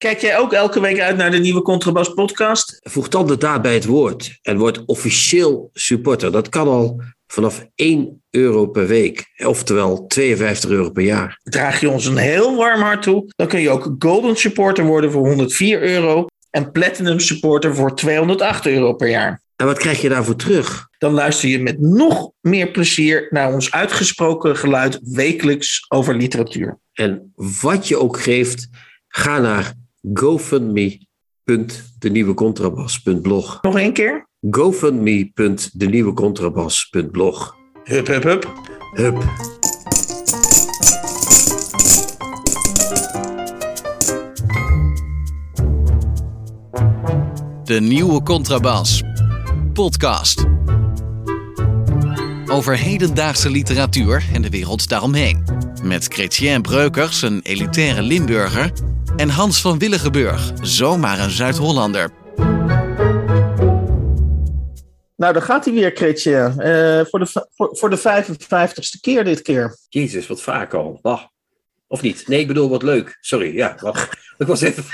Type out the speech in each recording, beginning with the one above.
Kijk jij ook elke week uit naar de nieuwe Contrabas podcast? Voeg dan de daad bij het woord en word officieel supporter. Dat kan al vanaf 1 euro per week, oftewel 52 euro per jaar. Draag je ons een heel warm hart toe, dan kun je ook Golden Supporter worden voor 104 euro en Platinum Supporter voor 208 euro per jaar. En wat krijg je daarvoor terug? Dan luister je met nog meer plezier naar ons uitgesproken geluid wekelijks over literatuur. En wat je ook geeft, ga naar gofundme.denieuwecontrabas.blog. Nog één keer? gofundme.denieuwecontrabas.blog. Hup, hup, hup. Hup. De nieuwe Contrabas. Podcast. Over hedendaagse literatuur en de wereld daaromheen. Met Chrétien Breukers, een elitaire Limburger. En Hans van Willigenburg, zomaar een Zuid-Hollander. Nou, daar gaat hij weer, Kretje. Eh, voor, de, voor, voor de 55ste keer dit keer. Jezus, wat vaak al. Ah. Of niet? Nee, ik bedoel, wat leuk. Sorry, ja. Wacht. Ik, was even,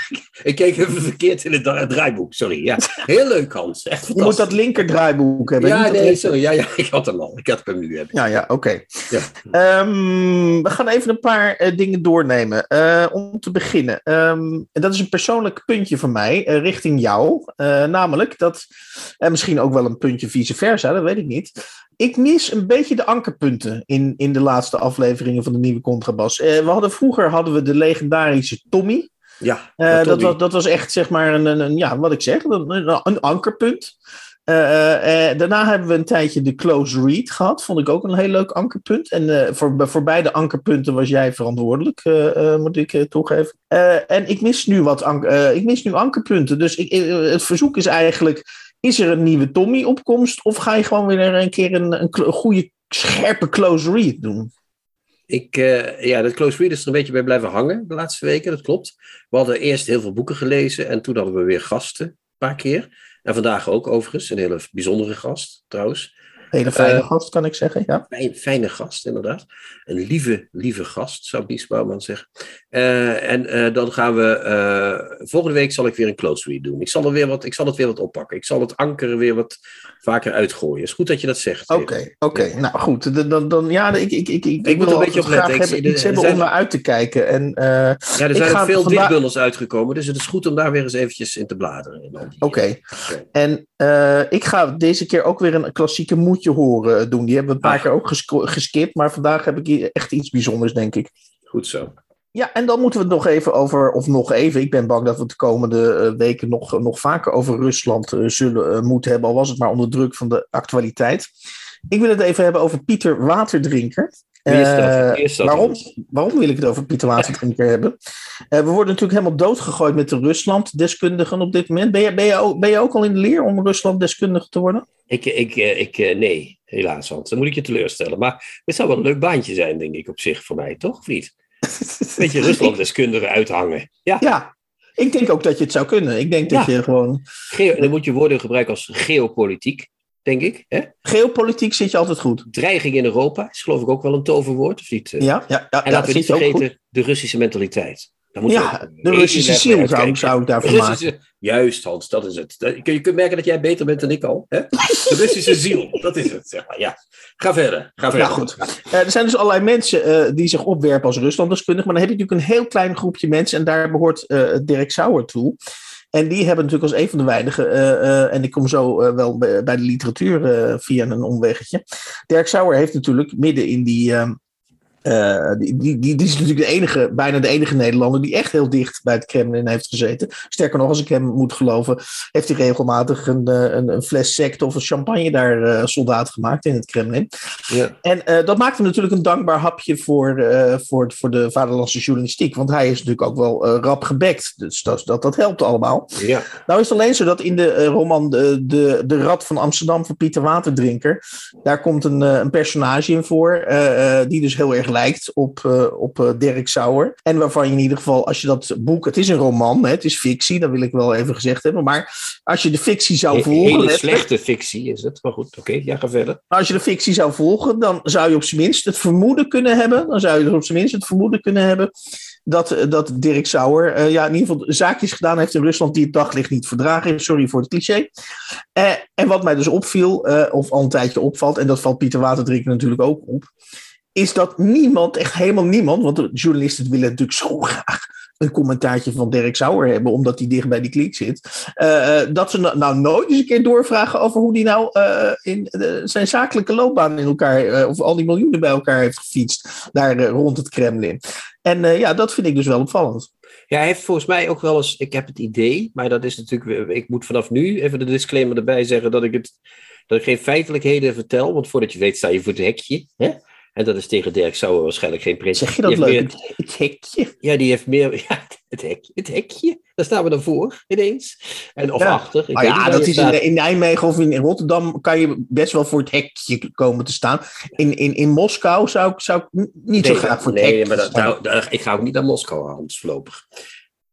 ik keek even verkeerd in het dra- draaiboek. Sorry, ja. Heel leuk, Hans. Echt Je moet dat linker draaiboek hebben. Ja, nee, sorry. Ja, ja, ik had hem al. Ik had hem nu hebben. Ja, ja, oké. Ja. Ehm, we gaan even een paar eh, dingen doornemen. Eh, om te beginnen. Ehm, en dat is een persoonlijk puntje van mij eh, richting jou. Namelijk dat, en misschien ook wel een puntje vice versa, dat weet ik niet. Ik mis een beetje de ankerpunten in, in de laatste afleveringen van de nieuwe Contrabas. Eh, we hadden, vroeger hadden we de legendarische Tommy. Ja, Eh, dat, was, dat was echt, zeg maar, een, een, een- ja, wat ik zeg, een, ankerpunt. Eh, daarna hebben we een tijdje de close read gehad. Vond ik ook een heel leuk ankerpunt. En voor, voor beide ankerpunten was jij verantwoordelijk, moet ik toegeven. En ik mis nu wat ik mis nu ankerpunten. Dus ik, het verzoek is eigenlijk: is er een nieuwe Tommy-opkomst? Of ga je gewoon weer een keer een, een, goede, scherpe close read doen? Ik, eh, ja, dat close read is er een beetje bij blijven hangen de laatste weken, dat klopt. We hadden eerst heel veel boeken gelezen en toen hadden we weer gasten, een paar keer. En vandaag ook overigens, een hele bijzondere gast trouwens. Hele fijne Eh, gast, kan ik zeggen. Ja. Fijn, fijne gast, inderdaad. Een lieve, lieve gast, zou Bies Bouwman zeggen. Eh, en eh, dan gaan we. volgende week zal ik weer een close read doen. Ik zal, er weer wat, ik zal het weer wat oppakken. Ik zal het anker weer wat vaker uitgooien. Is goed dat je dat zegt. Oké, oké. Nou goed, dan, dan, dan ja, ik, ik, ik, ik, moet wil er een beetje altijd op letten. graag Ik hebben, iets hebben om naar uit te kijken. En, Ja, er Ik zijn ook veel vandaag- dichtbundels uitgekomen, dus het is goed om daar weer eens eventjes in te bladeren. Oké. En ik ga deze keer ook weer een klassieke moedje horen eh, doen. Die hebben we een paar keer ook geskipt, maar vandaag heb ik hier echt iets bijzonders, denk ik. Goed zo. Ja, en dan moeten we het nog even over, of nog even, ik ben bang dat we het de komende eh, weken nog, nog vaker over Rusland eh, zullen moeten hebben, al was het maar onder druk van de actualiteit. Ik wil het even hebben over Pieter Waterdrinker. Wie is dat? Eh, Wie is dat? waarom, waarom wil ik het over Pieter Waterdrinker hebben? Eh, we worden natuurlijk helemaal doodgegooid met de Rusland-deskundigen op dit moment. Ben je, ben, je ook, ben je ook al in de leer om Rusland-deskundige te worden? Ik, ik, eh, ik, nee, helaas, Hans. Dan moet ik je teleurstellen. Maar het zou wel een leuk baantje zijn, denk ik, op zich voor mij, toch? Of niet? Beetje Rusland-deskundige uithangen. Ja, Ja, ik denk ook dat je het zou kunnen. Ik denk dat Ja. je gewoon... Geo- dan moet je woorden gebruiken als geopolitiek, denk ik. Hè? Geopolitiek zit je altijd goed. Dreiging in Europa is geloof ik ook wel een toverwoord, of niet? Ja, ja, ja, en ja, laten we niet vergeten de Russische mentaliteit. Ja, de Russische ziel zou, zou ik daarvan De maken. Russische- Juist, Hans, dat is het. Je, kunt merken dat jij beter bent dan ik al. Hè? De Russische ziel, dat is het. Zeg maar. ja. Ga verder. Ga verder. Ja, goed. Eh, er zijn dus allerlei mensen eh, die zich opwerpen als Ruslanddeskundig. Maar dan heb je natuurlijk een heel klein groepje mensen. En daar behoort eh, Dirk Sauer toe. En die hebben natuurlijk als een van de weinigen. eh, eh, en ik kom zo eh, wel bij, de literatuur via een omweggetje. Dirk Sauer heeft natuurlijk midden in die. Eh, die, die, die, die is natuurlijk de enige, bijna de enige Nederlander die echt heel dicht bij het Kremlin heeft gezeten. Sterker nog, als ik hem moet geloven, heeft hij regelmatig een, eh, een, een fles sect of een champagne daar eh, soldaat gemaakt in het Kremlin. Ja. En dat maakt hem natuurlijk een dankbaar hapje voor, voor, voor de vaderlandse journalistiek. Want hij is natuurlijk ook wel rap gebekt. Dus dat, dat, dat helpt allemaal. Ja. Nou is het alleen zo dat in de roman de, de, de Rad van Amsterdam van Pieter Waterdrinker. Daar komt een, een personage in voor. die dus heel erg lijkt op, uh, op uh, Dirk Sauer. En waarvan je in ieder geval, als je dat boek, het is een roman, hè, het is fictie, dat wil ik wel even gezegd hebben. Maar als je de fictie zou volgen. Hele slechte fictie is het, maar goed, oké, okay, ja, ga verder. Als je de fictie zou volgen, dan zou je op zijn minst het vermoeden kunnen hebben. Dan zou je op zijn minst het vermoeden kunnen hebben dat, dat Dirk Sauer uh, ja, in ieder geval zaakjes gedaan heeft in Rusland die het daglicht niet verdragen heeft. Sorry voor het cliché. Uh, en wat mij dus opviel, uh, of al een tijdje opvalt, en dat valt Pieter Waterdrinker natuurlijk ook op, is dat niemand, echt helemaal niemand, want de journalisten willen natuurlijk zo graag een commentaartje van Dirk Sauer hebben, omdat hij dicht bij die kliek zit. Uh, dat ze nou, nooit eens een keer doorvragen over hoe hij nou uh, in zijn zakelijke loopbaan in elkaar, of al die miljoenen bij elkaar heeft gefietst, daar rond het Kremlin. En ja, dat vind ik dus wel opvallend. Ja, hij heeft volgens mij ook wel eens, ik heb het idee, maar dat is natuurlijk, ik moet vanaf nu even de disclaimer erbij zeggen dat ik het, dat ik geen feitelijkheden vertel, want voordat je weet sta je voor het hekje. Hè? En dat is tegen Dirk Sauer waarschijnlijk geen prins. Zeg je dat leuk? Meer, het hekje? Ja, die heeft meer... Ja, het, hekje, het hekje. Daar staan we dan voor, ineens. En, of ja. achter. Ik ja, dat is in, in, Nijmegen of in Rotterdam kan je best wel voor het hekje komen te staan. In, in, in Moskou zou ik, zou ik niet nee, zo graag voor het nee, hekje maar dat, nou, daar, ik ga ook niet naar Moskou, Hans, voorlopig.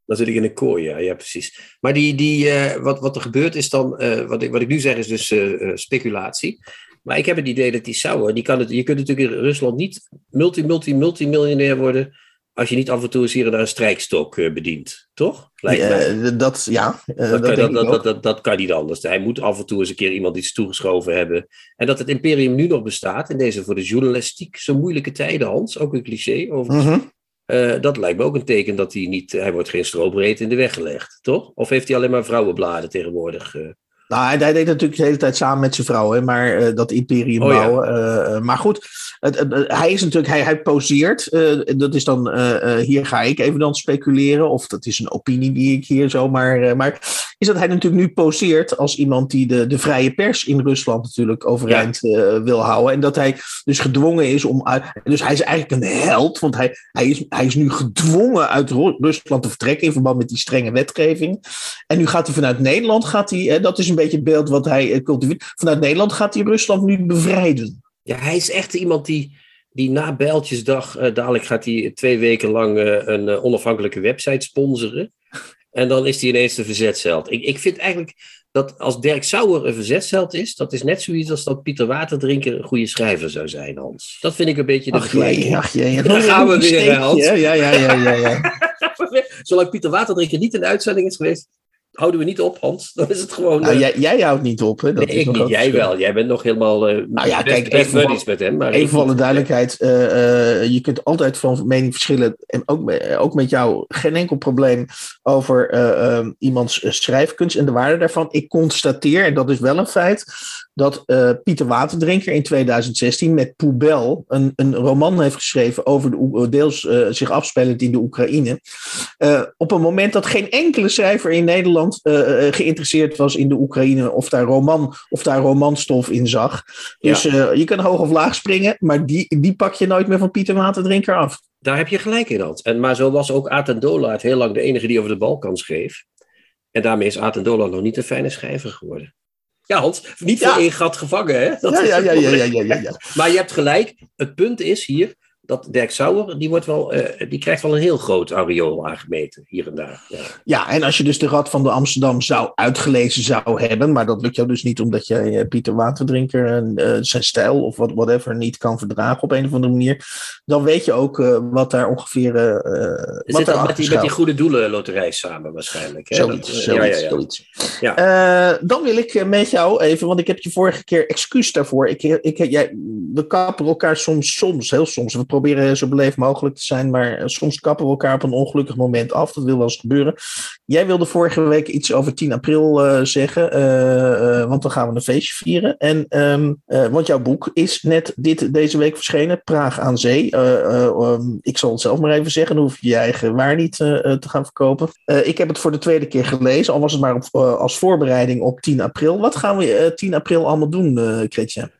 Dan zit ik in een kooi, ja, ja precies. Maar die, die, uh, wat, wat er gebeurt is dan, uh, wat, ik, wat ik nu zeg is dus uh, speculatie. Maar ik heb het idee dat die Sauer, die kan het, je kunt natuurlijk in Rusland niet multi, multi, multimiljonair worden als je niet af en toe eens hier en daar een strijkstok uh, bedient. Toch? Lijkt ja, mij. Dat, ja, dat, dat, kan, dat, dat, dat, dat, kan niet anders. Hij moet af en toe eens een keer iemand iets toegeschoven hebben. En dat het imperium nu nog bestaat, in deze voor de journalistiek zo moeilijke tijden, Hans, ook een cliché overigens. Mm -hmm. Uh, dat lijkt me ook een teken dat hij niet, hij wordt geen strobreed in de weg gelegd, toch? Of heeft hij alleen maar vrouwenbladen tegenwoordig? Uh... Nou, hij deed natuurlijk de hele tijd samen met zijn vrouw, hè, maar uh, dat imperium oh, bouwen. Ja. Uh, maar goed, het, het, hij is natuurlijk, hij, hij poseert. Uh, dat is dan, hier ga ik even dan speculeren, of dat is een opinie die ik hier zomaar. maar is dat hij natuurlijk nu poseert als iemand die de, de vrije pers in Rusland natuurlijk overeind ja. wil houden. En dat hij dus gedwongen is om uit. Dus hij is eigenlijk een held, want hij, hij, is, hij is nu gedwongen uit Rusland te vertrekken in verband met die strenge wetgeving. En nu gaat hij vanuit Nederland, gaat hij, hè, dat is een beetje het beeld wat hij cultiveert. Vanuit Nederland gaat hij Rusland nu bevrijden. Ja, hij is echt iemand die, die na Bijltjesdag, uh, dadelijk gaat hij twee weken lang uh, een uh, onafhankelijke website sponsoren. En dan is hij ineens de verzetsheld. Ik, ik vind eigenlijk dat als Dirk Sauer een verzetsheld is, dat is net zoiets als dat Pieter Waterdrinker een goede schrijver zou zijn, Hans. Dat vind ik een beetje de ach, jee, ach jee, Dan gaan we weer, Hans. Ja, ja, ja, ja, ja, ja. Zolang Pieter Waterdrinker niet in de uitzending is geweest, houden we niet op, Hans. Dan is het gewoon. Nou, uh... jij, jij, houdt niet op, hè? Dat nee, ik niet. Jij wel. Jij bent nog helemaal. Uh, nou ja, best, kijk, best even, buddies met hem. Maar even voor de duidelijkheid. Uh, je kunt altijd van mening verschillen. En ook, ook met jou geen enkel probleem over iemands schrijfkunst en de waarde daarvan. Ik constateer, en dat is wel een feit, dat uh, Pieter Waterdrinker in 2016 met Poubel een, een roman heeft geschreven over de, deels uh, zich afspelend in de Oekraïne. Uh, op een moment dat geen enkele schrijver in Nederland geïnteresseerd was in de Oekraïne of daar, roman, of daar romanstof in zag. Dus ja. je kan hoog of laag springen, maar die, die pak je nooit meer van Pieter Waterdrinker af. Daar heb je gelijk in, Hans. En, maar zo was ook Aten Dolaert heel lang de enige die over de Balkan schreef. En daarmee is Aten Dolaert nog niet een fijne schrijver geworden. Ja, Hans, niet voor één gat gevangen, hè? Dat ja, ja, ja, ja, ja, ja, Maar je hebt gelijk. Het punt is hier dat Dirk Sauer, die, wordt wel, uh, die krijgt wel een heel groot areool aangemeten, hier en daar. Ja. ja, en als je dus de Rad van de Amsterdam zou uitgelezen zou hebben, maar dat lukt jou dus niet omdat je uh, Pieter Waterdrinker en uh, zijn stijl of wat, whatever niet kan verdragen op een of andere manier, dan weet je ook wat daar ongeveer. wat met die, met die goede doelen loterij samen waarschijnlijk? Hè? Zoiets, dat, zoiets, ja, zoiets. Ja. dan wil ik met jou even, want ik heb je vorige keer excuus daarvoor. Ik, ik, jij, we kappen elkaar soms, soms, heel soms. We proberen zo beleefd mogelijk te zijn, maar soms kappen we elkaar op een ongelukkig moment af. Dat wil wel eens gebeuren. Jij wilde vorige week iets over 10 april uh, zeggen, uh, want dan gaan we een feestje vieren. En, um, want jouw boek is net dit, deze week verschenen, Praag aan Zee. Um, ik zal het zelf maar even zeggen, dan hoef je je eigen waar niet te gaan verkopen. ik heb het voor de tweede keer gelezen, al was het maar op, als voorbereiding op 10 april. Wat gaan we 10 april allemaal doen, Kretje?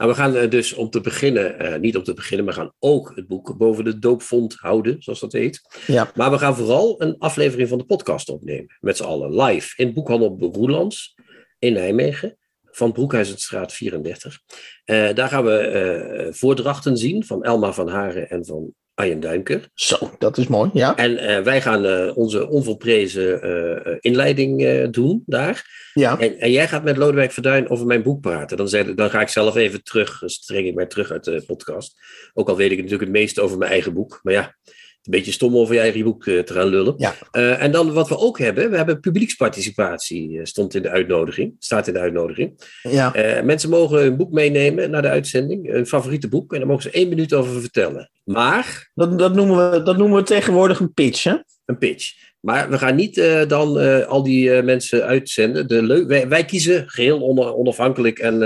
Nou, we gaan dus om te beginnen, uh, niet om te beginnen, maar gaan ook het boek boven de doopvond houden, zoals dat heet. Ja. Maar we gaan vooral een aflevering van de podcast opnemen, met z'n allen, live in Boekhandel Roelands in Nijmegen. van Broekhuizenstraat 34. Uh, daar gaan we uh, voordrachten zien van Elma van Haren en van Arjen Duinker. Zo, dat is mooi, ja. En uh, wij gaan onze onvolprezen inleiding doen daar. Ja. En, en, jij gaat met Lodewijk Verduin over mijn boek praten. Dan, zei, dan ga ik zelf even terug, streng ik mij terug uit de podcast. Ook al weet ik natuurlijk het meeste over mijn eigen boek. Maar ja, een beetje stom over je eigen boek te gaan lullen. Ja. Uh, en dan wat we ook hebben, we hebben publieksparticipatie, stond in de uitnodiging, staat in de uitnodiging. Ja. Uh, mensen mogen een boek meenemen naar de uitzending, een favoriete boek, en daar mogen ze één minuut over vertellen. Maar... Dat, dat, noemen, we, dat noemen we tegenwoordig een pitch, hè? Een pitch. Maar we gaan niet uh, dan al die mensen uitzenden. De wij, wij, kiezen geheel on, onafhankelijk en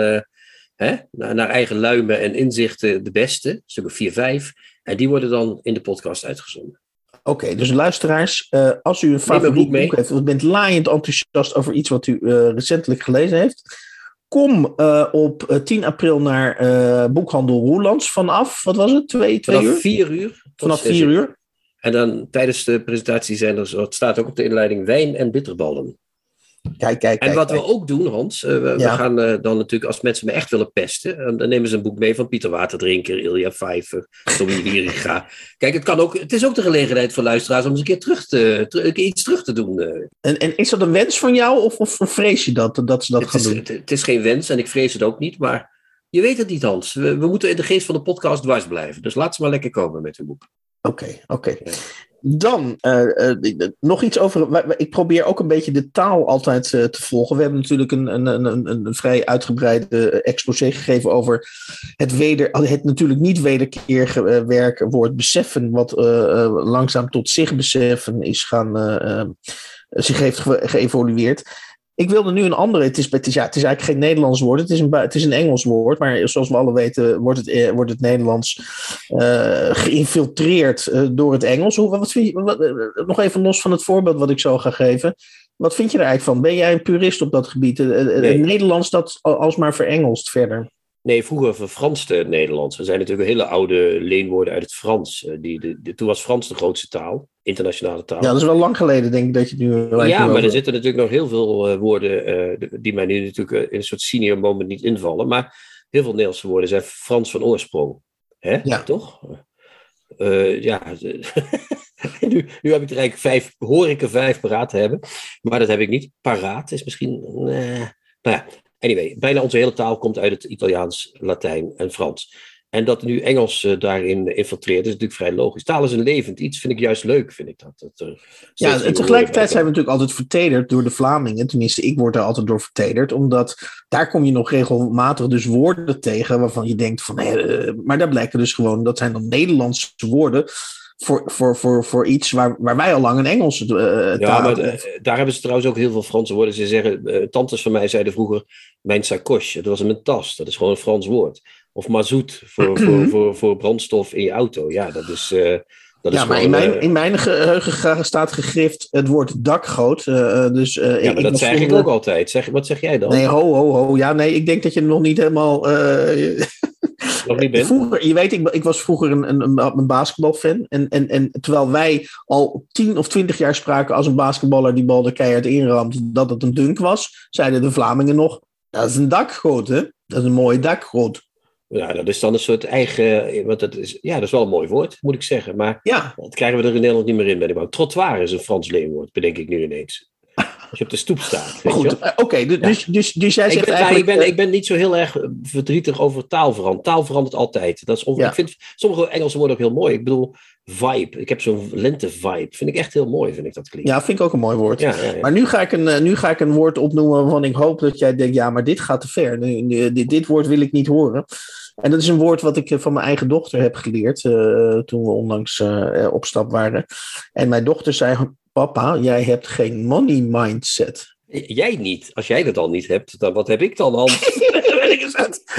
hè, naar, naar, eigen luimen en inzichten de beste, stukken 4, 5. En die worden dan in de podcast uitgezonden. Oké, okay, dus luisteraars, uh, als u een favoriet boek, boek heeft, of bent laaiend enthousiast over iets wat u uh, recentelijk gelezen heeft, kom uh, op 10 april naar boekhandel Roelands vanaf, wat was het, twee, twee vanaf uur? vier uur. Vanaf vier uur. En dan tijdens de presentatie zijn er, het staat ook op de inleiding, wijn en bitterballen. Kijk, kijk, en wat kijk. we ook doen, Hans, uh, we, Ja. we gaan uh, dan natuurlijk, als mensen me echt willen pesten, uh, dan nemen ze een boek mee van Pieter Waterdrinker, Ilja Vijver, Tommy Wieringa. Kijk, het, kan ook, het is ook de gelegenheid voor luisteraars om eens een keer terug te, ter- iets terug te doen. eh. En, en is dat een wens van jou of, of vrees je dat, dat ze dat het, gaan is, doen? het, het is geen wens en ik vrees het ook niet, maar je weet het niet, Hans. We, we moeten in de geest van de podcast dwars blijven. Dus laat ze maar lekker komen met hun boek. Oké, oké. Dan eh, eh, nog iets over. Ik probeer ook een beetje de taal altijd eh, te volgen. We hebben natuurlijk een, een, een, een, vrij uitgebreide eh, exposé gegeven over het, weder, het natuurlijk niet wederkerige eh, werkwoord beseffen, wat eh, eh, langzaam tot zich beseffen is gaan, eh, eh, zich heeft ge- geëvolueerd. Ik wilde nu een andere. Het is, het is, ja, het is eigenlijk geen Nederlands woord. Het is een, het is een Engels woord. Maar zoals we alle weten wordt het, eh, wordt het Nederlands eh, geïnfiltreerd eh, door het Engels. Hoe, wat vind je, wat, nog even los van het voorbeeld wat ik zo ga geven. Wat vind je er eigenlijk van? Ben jij een purist op dat gebied? Nee. Nederlands dat al- alsmaar verengelst verder. Nee, vroeger verfranste het Nederlands. Er zijn natuurlijk hele oude leenwoorden uit het Frans. Eh, Die, de, de- toen was Frans de grootste taal, internationale taal. Ja, dat is wel lang geleden, denk ik, dat je het nu. Ja, maar er zitten natuurlijk nog heel veel eh, woorden eh, die mij nu natuurlijk in een soort senior moment niet invallen. Maar heel veel Nederlandse woorden zijn Frans van oorsprong. Hè? Ja. Toch? Ja, nu, nu heb ik er eigenlijk vijf, hoor ik er vijf paraat te hebben. Maar dat heb ik niet. Paraat is misschien. nou ja, anyway, bijna onze hele taal komt uit het Italiaans, Latijn en Frans. En dat nu Engels eh, daarin infiltreert, is natuurlijk vrij logisch. Taal is een levend iets, vind ik juist leuk, vind ik dat. dat Ja, en tegelijkertijd zijn we natuurlijk altijd vertederd door de Vlamingen. Tenminste, ik word daar altijd door vertederd. Omdat daar kom je nog regelmatig dus woorden tegen waarvan je denkt van... hé, eh, maar daar blijken dus gewoon, dat zijn dan Nederlandse woorden... voor, voor, voor, voor iets waar, waar wij al lang een Engelse Ja, taal... maar eh, daar hebben ze trouwens ook heel veel Franse woorden. Ze zeggen, tantes van mij zeiden vroeger, mijn sacoche, dat was mijn tas. Dat is gewoon een Frans woord. Of mazoet voor, voor, voor, voor brandstof in je auto. Ja, dat is, eh, dat is ja, maar in mijn, in mijn geheugen staat gegrift het woord dakgoot. dus, ja, maar dat was zeg ik ook altijd. Zeg, wat zeg jij dan? Nee, ho, ho, ho. Ja, nee, ik denk dat je nog niet helemaal... Nog niet bent? Vroeger, je weet, ik, ik was vroeger een, een, een, basketbalfan. En, en, en terwijl wij al tien of twintig jaar spraken als een basketballer die bal er keihard inramt, dat het een dunk was, zeiden de Vlamingen nog, dat is een dakgoot, hè? Dat is een mooie dakgoot. Ja, dat is dan een soort eigen... Want dat is, ja, dat is wel een mooi woord, moet ik zeggen. Maar Ja, dat krijgen we er in Nederland niet meer in. Ben ik. Trottoir is een Frans leenwoord, bedenk ik nu ineens. Als je op de stoep staat. Weet goed. Eh, Oké, dus, dus, dus, dus jij Ik zegt ben, maar eigenlijk... ik, ben, eh, ik ben niet zo heel erg verdrietig over taal veranderen. Taal verandert altijd. Dat is on- Ja. Ik vind sommige Engelse woorden ook heel mooi. Ik bedoel, vibe. Ik heb zo'n lente-vibe. Vind ik echt heel mooi, vind ik dat klinkt. ja, vind ik ook een mooi woord. ja. Maar nu ga, ik een, eh, nu ga ik een woord opnoemen waarvan ik hoop dat jij denkt, ja, maar dit gaat te ver. Dit, dit woord wil ik niet horen. En dat is een woord wat ik eh, van mijn eigen dochter heb geleerd eh, toen we onlangs eh, op stap waren. En mijn dochter zei, papa, jij hebt geen money mindset. Jij niet. Als jij dat al niet hebt, dan wat heb ik dan, uit.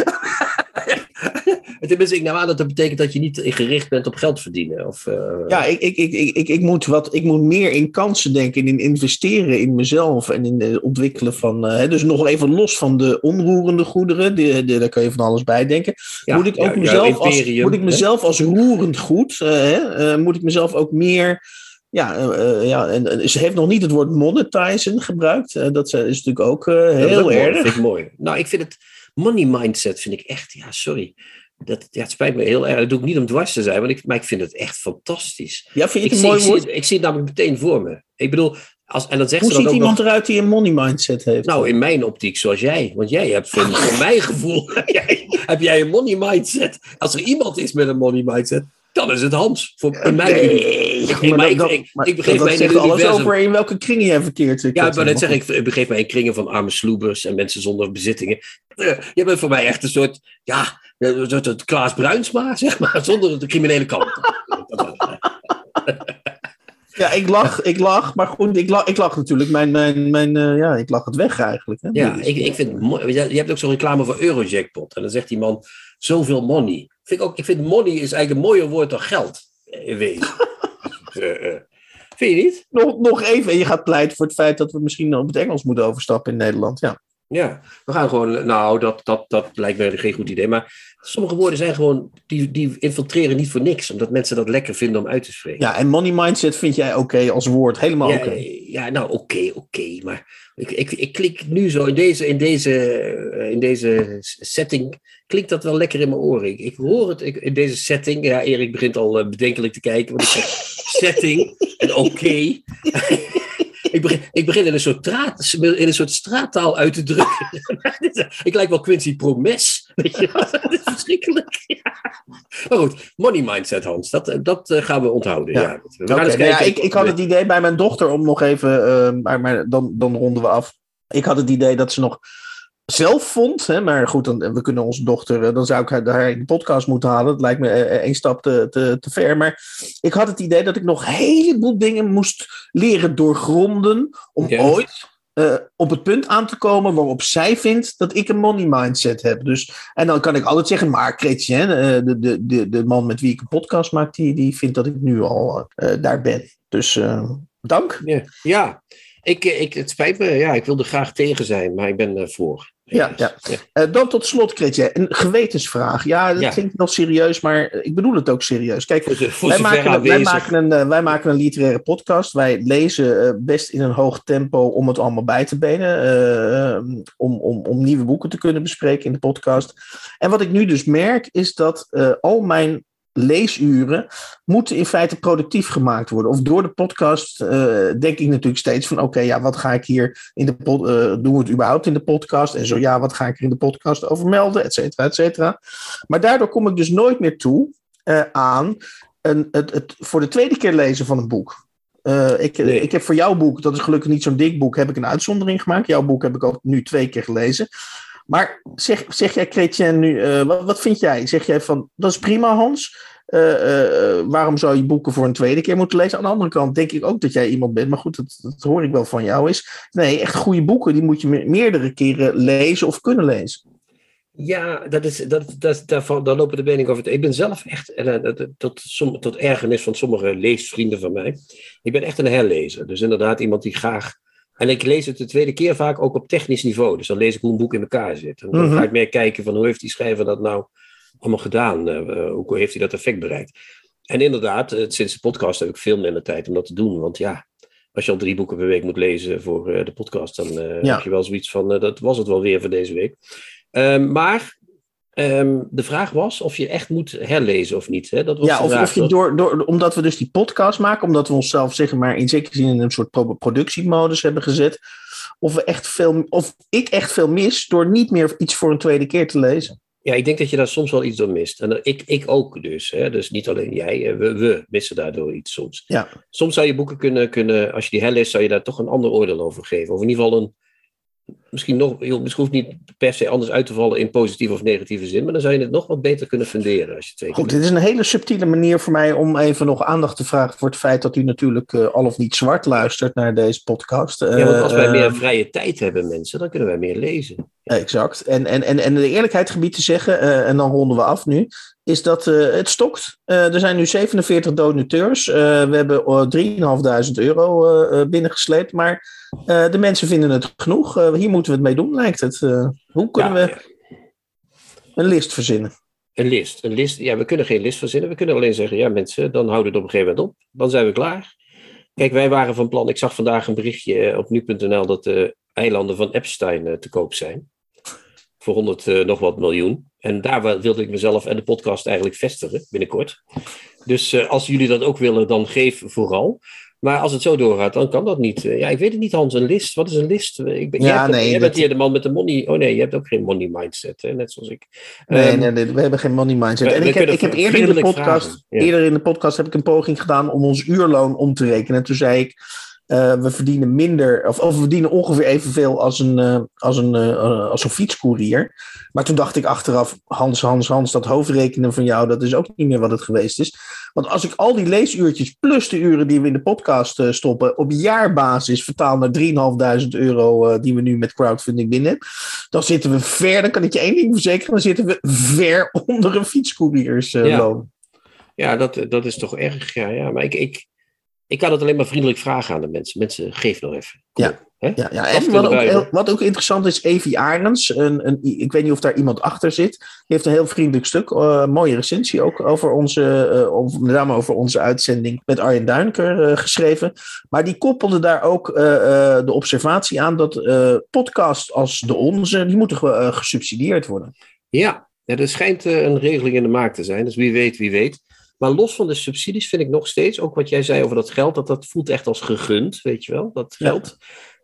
Tenminste, ik neem aan dat dat betekent dat je niet gericht bent op geld verdienen. Of, eh, Ja, ik, ik, ik, ik, ik, moet wat, ik moet meer in kansen denken, in investeren in mezelf en in het ontwikkelen van. eh, dus nog even los van de onroerende goederen, die, die- daar kan je van alles bij denken. ja, moet, ik ook ja, mezelf als, moet ik hè? mezelf als roerend goed, eh, moet ik mezelf ook meer Ja, uh, uh, ja en, ze heeft nog niet het woord monetizen gebruikt. Uh, dat is natuurlijk ook heel erg. Mooi, vind ik mooi. Nou, ik vind het money mindset vind ik echt, ja, sorry. Dat, ja, het spijt me heel erg. Dat doe ik niet om dwars te zijn, maar ik, maar ik vind het echt fantastisch. Ja, vind je het ik een mooi woord? Ik zie, ik zie het namelijk meteen voor me. Ik bedoel, als, en dat zegt Hoe ze dan ziet ook iemand nog, eruit die een money mindset heeft? Nou, in mijn optiek zoals jij. Want jij hebt, voor, voor mijn gevoel, jij, heb jij een money mindset. Als er iemand is met een money mindset, dan is het Hans. Voor, in mijn nee, ik, maar maar ik, dat, ik, maar ik begreep dat mij in alles universum. over in welke kringen jij verkeert. Ja, maar net zeg ik, ik begreep mij in kringen van arme sloebers en mensen zonder bezittingen. Uh, je bent voor mij echt een soort, ja, een soort, Klaas Bruinsma, zeg maar, zonder de criminele kant. Ja, ik lach, ik lach, maar goed, ik lach, ik lach natuurlijk. Mijn, mijn, mijn, uh, ja, ik lach het weg eigenlijk. Hè? Ja, ik, ik vind het mooi. Je hebt ook zo'n reclame voor Eurojackpot. En dan zegt die man, zoveel money. Vind ik, ook, ik vind money is eigenlijk een mooier woord dan geld. In wezen. uh, vind je niet? Nog, nog even, en je gaat pleiten voor het feit dat we misschien op het Engels moeten overstappen in Nederland. Ja. Ja, we gaan gewoon, nou, dat, dat, dat lijkt me geen goed idee. Maar sommige woorden zijn gewoon, die, die infiltreren niet voor niks, omdat mensen dat lekker vinden om uit te spreken. Ja, en money mindset vind jij oké okay als woord, helemaal ja, oké. Okay. Ja, nou, oké, okay, oké. Maar ik, ik, ik klik nu zo in deze, in, deze, in deze setting, klinkt dat wel lekker in mijn oren. Ik, ik hoor het ik, in deze setting. Ja, Erik begint al uh, bedenkelijk te kijken, want ik zeg setting en oké. Ik begin, ik begin in, een soort traat, in een soort straattaal uit te drukken. ik lijk wel Quincy Promes. Weet je dat is verschrikkelijk. Ja. Maar goed, money mindset, Hans. Dat, dat gaan we onthouden. Ja. Ja. We okay, nou ja, ik, ik had het idee bij mijn dochter om nog even... Uh, maar, maar dan, dan ronden we af. Ik had het idee dat ze nog zelf vond. Hè, maar goed, dan, we kunnen onze dochter, dan zou ik haar, in de podcast moeten halen. Dat lijkt me één stap te, te, te ver. Maar ik had het idee dat ik nog een heleboel dingen moest leren doorgronden. Om ooit uh, op het punt aan te komen waarop zij vindt dat ik een money mindset heb. Dus, en dan kan ik altijd zeggen, maar uh, de, de, de, de man met wie ik een podcast maak, die, die vindt dat ik nu al uh, daar ben. Dus dank. Ja, ja. Ik, ik, het spijt me. Ja, ik wilde graag tegen zijn, maar ik ben voor. Ja, ja. ja. Uh, dan tot slot, Kretje, een gewetensvraag. Ja, dat Ja. klinkt nog serieus, maar ik bedoel het ook serieus. Kijk, Voor, voor wij maken, wij, aanwezig. maken een, uh, wij maken een literaire podcast. Wij lezen uh, best in een hoog tempo om het allemaal bij te benen. uh, om, om, om nieuwe boeken te kunnen bespreken in de podcast. En wat ik nu dus merk, is dat al mijn leesuren moeten in feite productief gemaakt worden. Of door de podcast uh, denk ik natuurlijk steeds van... oké, okay, ja, wat ga ik hier in de pod, uh, doen we het überhaupt in de podcast? En zo ja, wat ga ik er in de podcast over melden? Et cetera, et cetera. Maar daardoor kom ik dus nooit meer toe uh, aan een, het, het voor de tweede keer lezen van een boek. Uh, ik, nee. ik heb voor jouw boek, dat is gelukkig niet zo'n dik boek, heb ik een uitzondering gemaakt. Jouw boek heb ik al nu twee keer gelezen. Maar zeg, zeg jij, Chrétien, nu, uh, wat, wat, vind jij? Zeg jij van, dat is prima, Hans. Uh, waarom zou je boeken voor een tweede keer moeten lezen? Aan de andere kant denk ik ook dat jij iemand bent, maar goed, dat, dat hoor ik wel van jou, is nee, echt goede boeken, die moet je me meerdere keren lezen of kunnen lezen. Ja, dat is, dat, dat, daar lopen de meningen over. Ik ben zelf echt, tot, tot ergernis van sommige leesvrienden van mij, ik ben echt een herlezer. Dus inderdaad iemand die graag en ik lees het de tweede keer vaak ook op technisch niveau. Dus dan lees ik hoe een boek in elkaar zit. En dan mm-hmm. ga ik meer kijken van hoe heeft die schrijver dat nou allemaal gedaan? Uh, hoe heeft hij dat effect bereikt? En inderdaad, uh, sinds de podcast heb ik veel minder tijd om dat te doen. Want ja, als je al drie boeken per week moet lezen voor de podcast, dan ja. heb je wel zoiets van, dat was het wel weer voor deze week. Ehm, maar Um, de vraag was of je echt moet herlezen of niet. Hè? Dat was ja, of, of je door, door, omdat we dus die podcast maken, omdat we onszelf zeg maar, in zekere zin in een soort productiemodus hebben gezet, of, we echt veel, of ik echt veel mis door niet meer iets voor een tweede keer te lezen. Ja, ik denk dat je daar soms wel iets door mist. En ik, ik ook dus. Hè? Dus niet alleen jij, we, we missen daardoor iets soms. Ja. Soms zou je boeken kunnen, kunnen, als je die herleest, zou je daar toch een ander oordeel over geven. Of in ieder geval een, misschien nog, misschien hoeft niet per se anders uit te vallen in positieve of negatieve zin, maar dan zou je het nog wat beter kunnen funderen als je twee Goed, dit is een hele subtiele manier voor mij om even nog aandacht te vragen voor het feit dat u natuurlijk uh, al of niet zwart luistert naar deze podcast. Uh, ja, want als wij meer vrije tijd hebben, mensen, dan kunnen wij meer lezen. Exact. En, en, en, en de eerlijkheid gebied te zeggen, uh, en dan ronden we af nu, is dat uh, het stokt. Uh, er zijn nu 47 donateurs. we hebben 3.500 euro binnengesleept, maar de mensen vinden het genoeg. hier moeten we het mee doen, lijkt het. hoe kunnen ja, we een list verzinnen? Een list. Een list. Ja, we kunnen geen list verzinnen. We kunnen alleen zeggen, ja mensen, dan houden we het op een gegeven moment op. Dan zijn we klaar. Kijk, wij waren van plan. Ik zag vandaag een berichtje eh, op nu.nl dat de eilanden van Epstein eh, te koop zijn. Voor 100 uh, nog wat miljoen. En daar wilde ik mezelf en de podcast eigenlijk vestigen binnenkort. Dus als jullie dat ook willen, dan geef vooral. Maar als het zo doorgaat, dan kan dat niet. Ja, ik weet het niet, Hans. Een list. Wat is een list? Ik ben, ja, jij, nee, jij bent hier de man met de money. Oh nee, je hebt ook geen money mindset, hè? net zoals ik. Nee, Um, nee, nee, we hebben geen money mindset. we- en we ik heb, ik heb eerder in de podcast, ja. eerder in de podcast heb ik een poging gedaan om ons uurloon om te rekenen. En toen zei ik, eh, we verdienen minder, of, of we verdienen ongeveer evenveel als een, eh, als een, eh, eh, als een fietscourier. Maar toen dacht ik achteraf, Hans, Hans, Hans, dat hoofdrekenen van jou, dat is ook niet meer wat het geweest is. Want als ik al die leesuurtjes plus de uren die we in de podcast eh, stoppen, op jaarbasis vertaal naar 3.500 euro eh, die we nu met crowdfunding binnen, dan zitten we ver, dan kan ik je één ding verzekeren, dan zitten we ver onder een fietscouriersloon. Ja. Ja, dat, dat is toch erg. Ja, ja. Maar ik, ik, ik kan het alleen maar vriendelijk vragen aan de mensen. Mensen, geef nog even. Kom Ja. Hè? Ja, ja. En wat ook, wat ook interessant is, Evie Arends, een, een, ik weet niet of daar iemand achter zit, die heeft een heel vriendelijk stuk, eh, mooie recensie ook over onze, eh, over, met name over onze uitzending met Arjen Duinker eh, geschreven. Maar die koppelde daar ook de observatie aan dat podcasts als de onze, die moeten ge- gesubsidieerd worden. Ja, er schijnt een regeling in de maak te zijn. Dus wie weet, wie weet. Maar los van de subsidies vind ik nog steeds, ook wat jij zei over dat geld, dat dat voelt echt als gegund, weet je wel, dat Ja.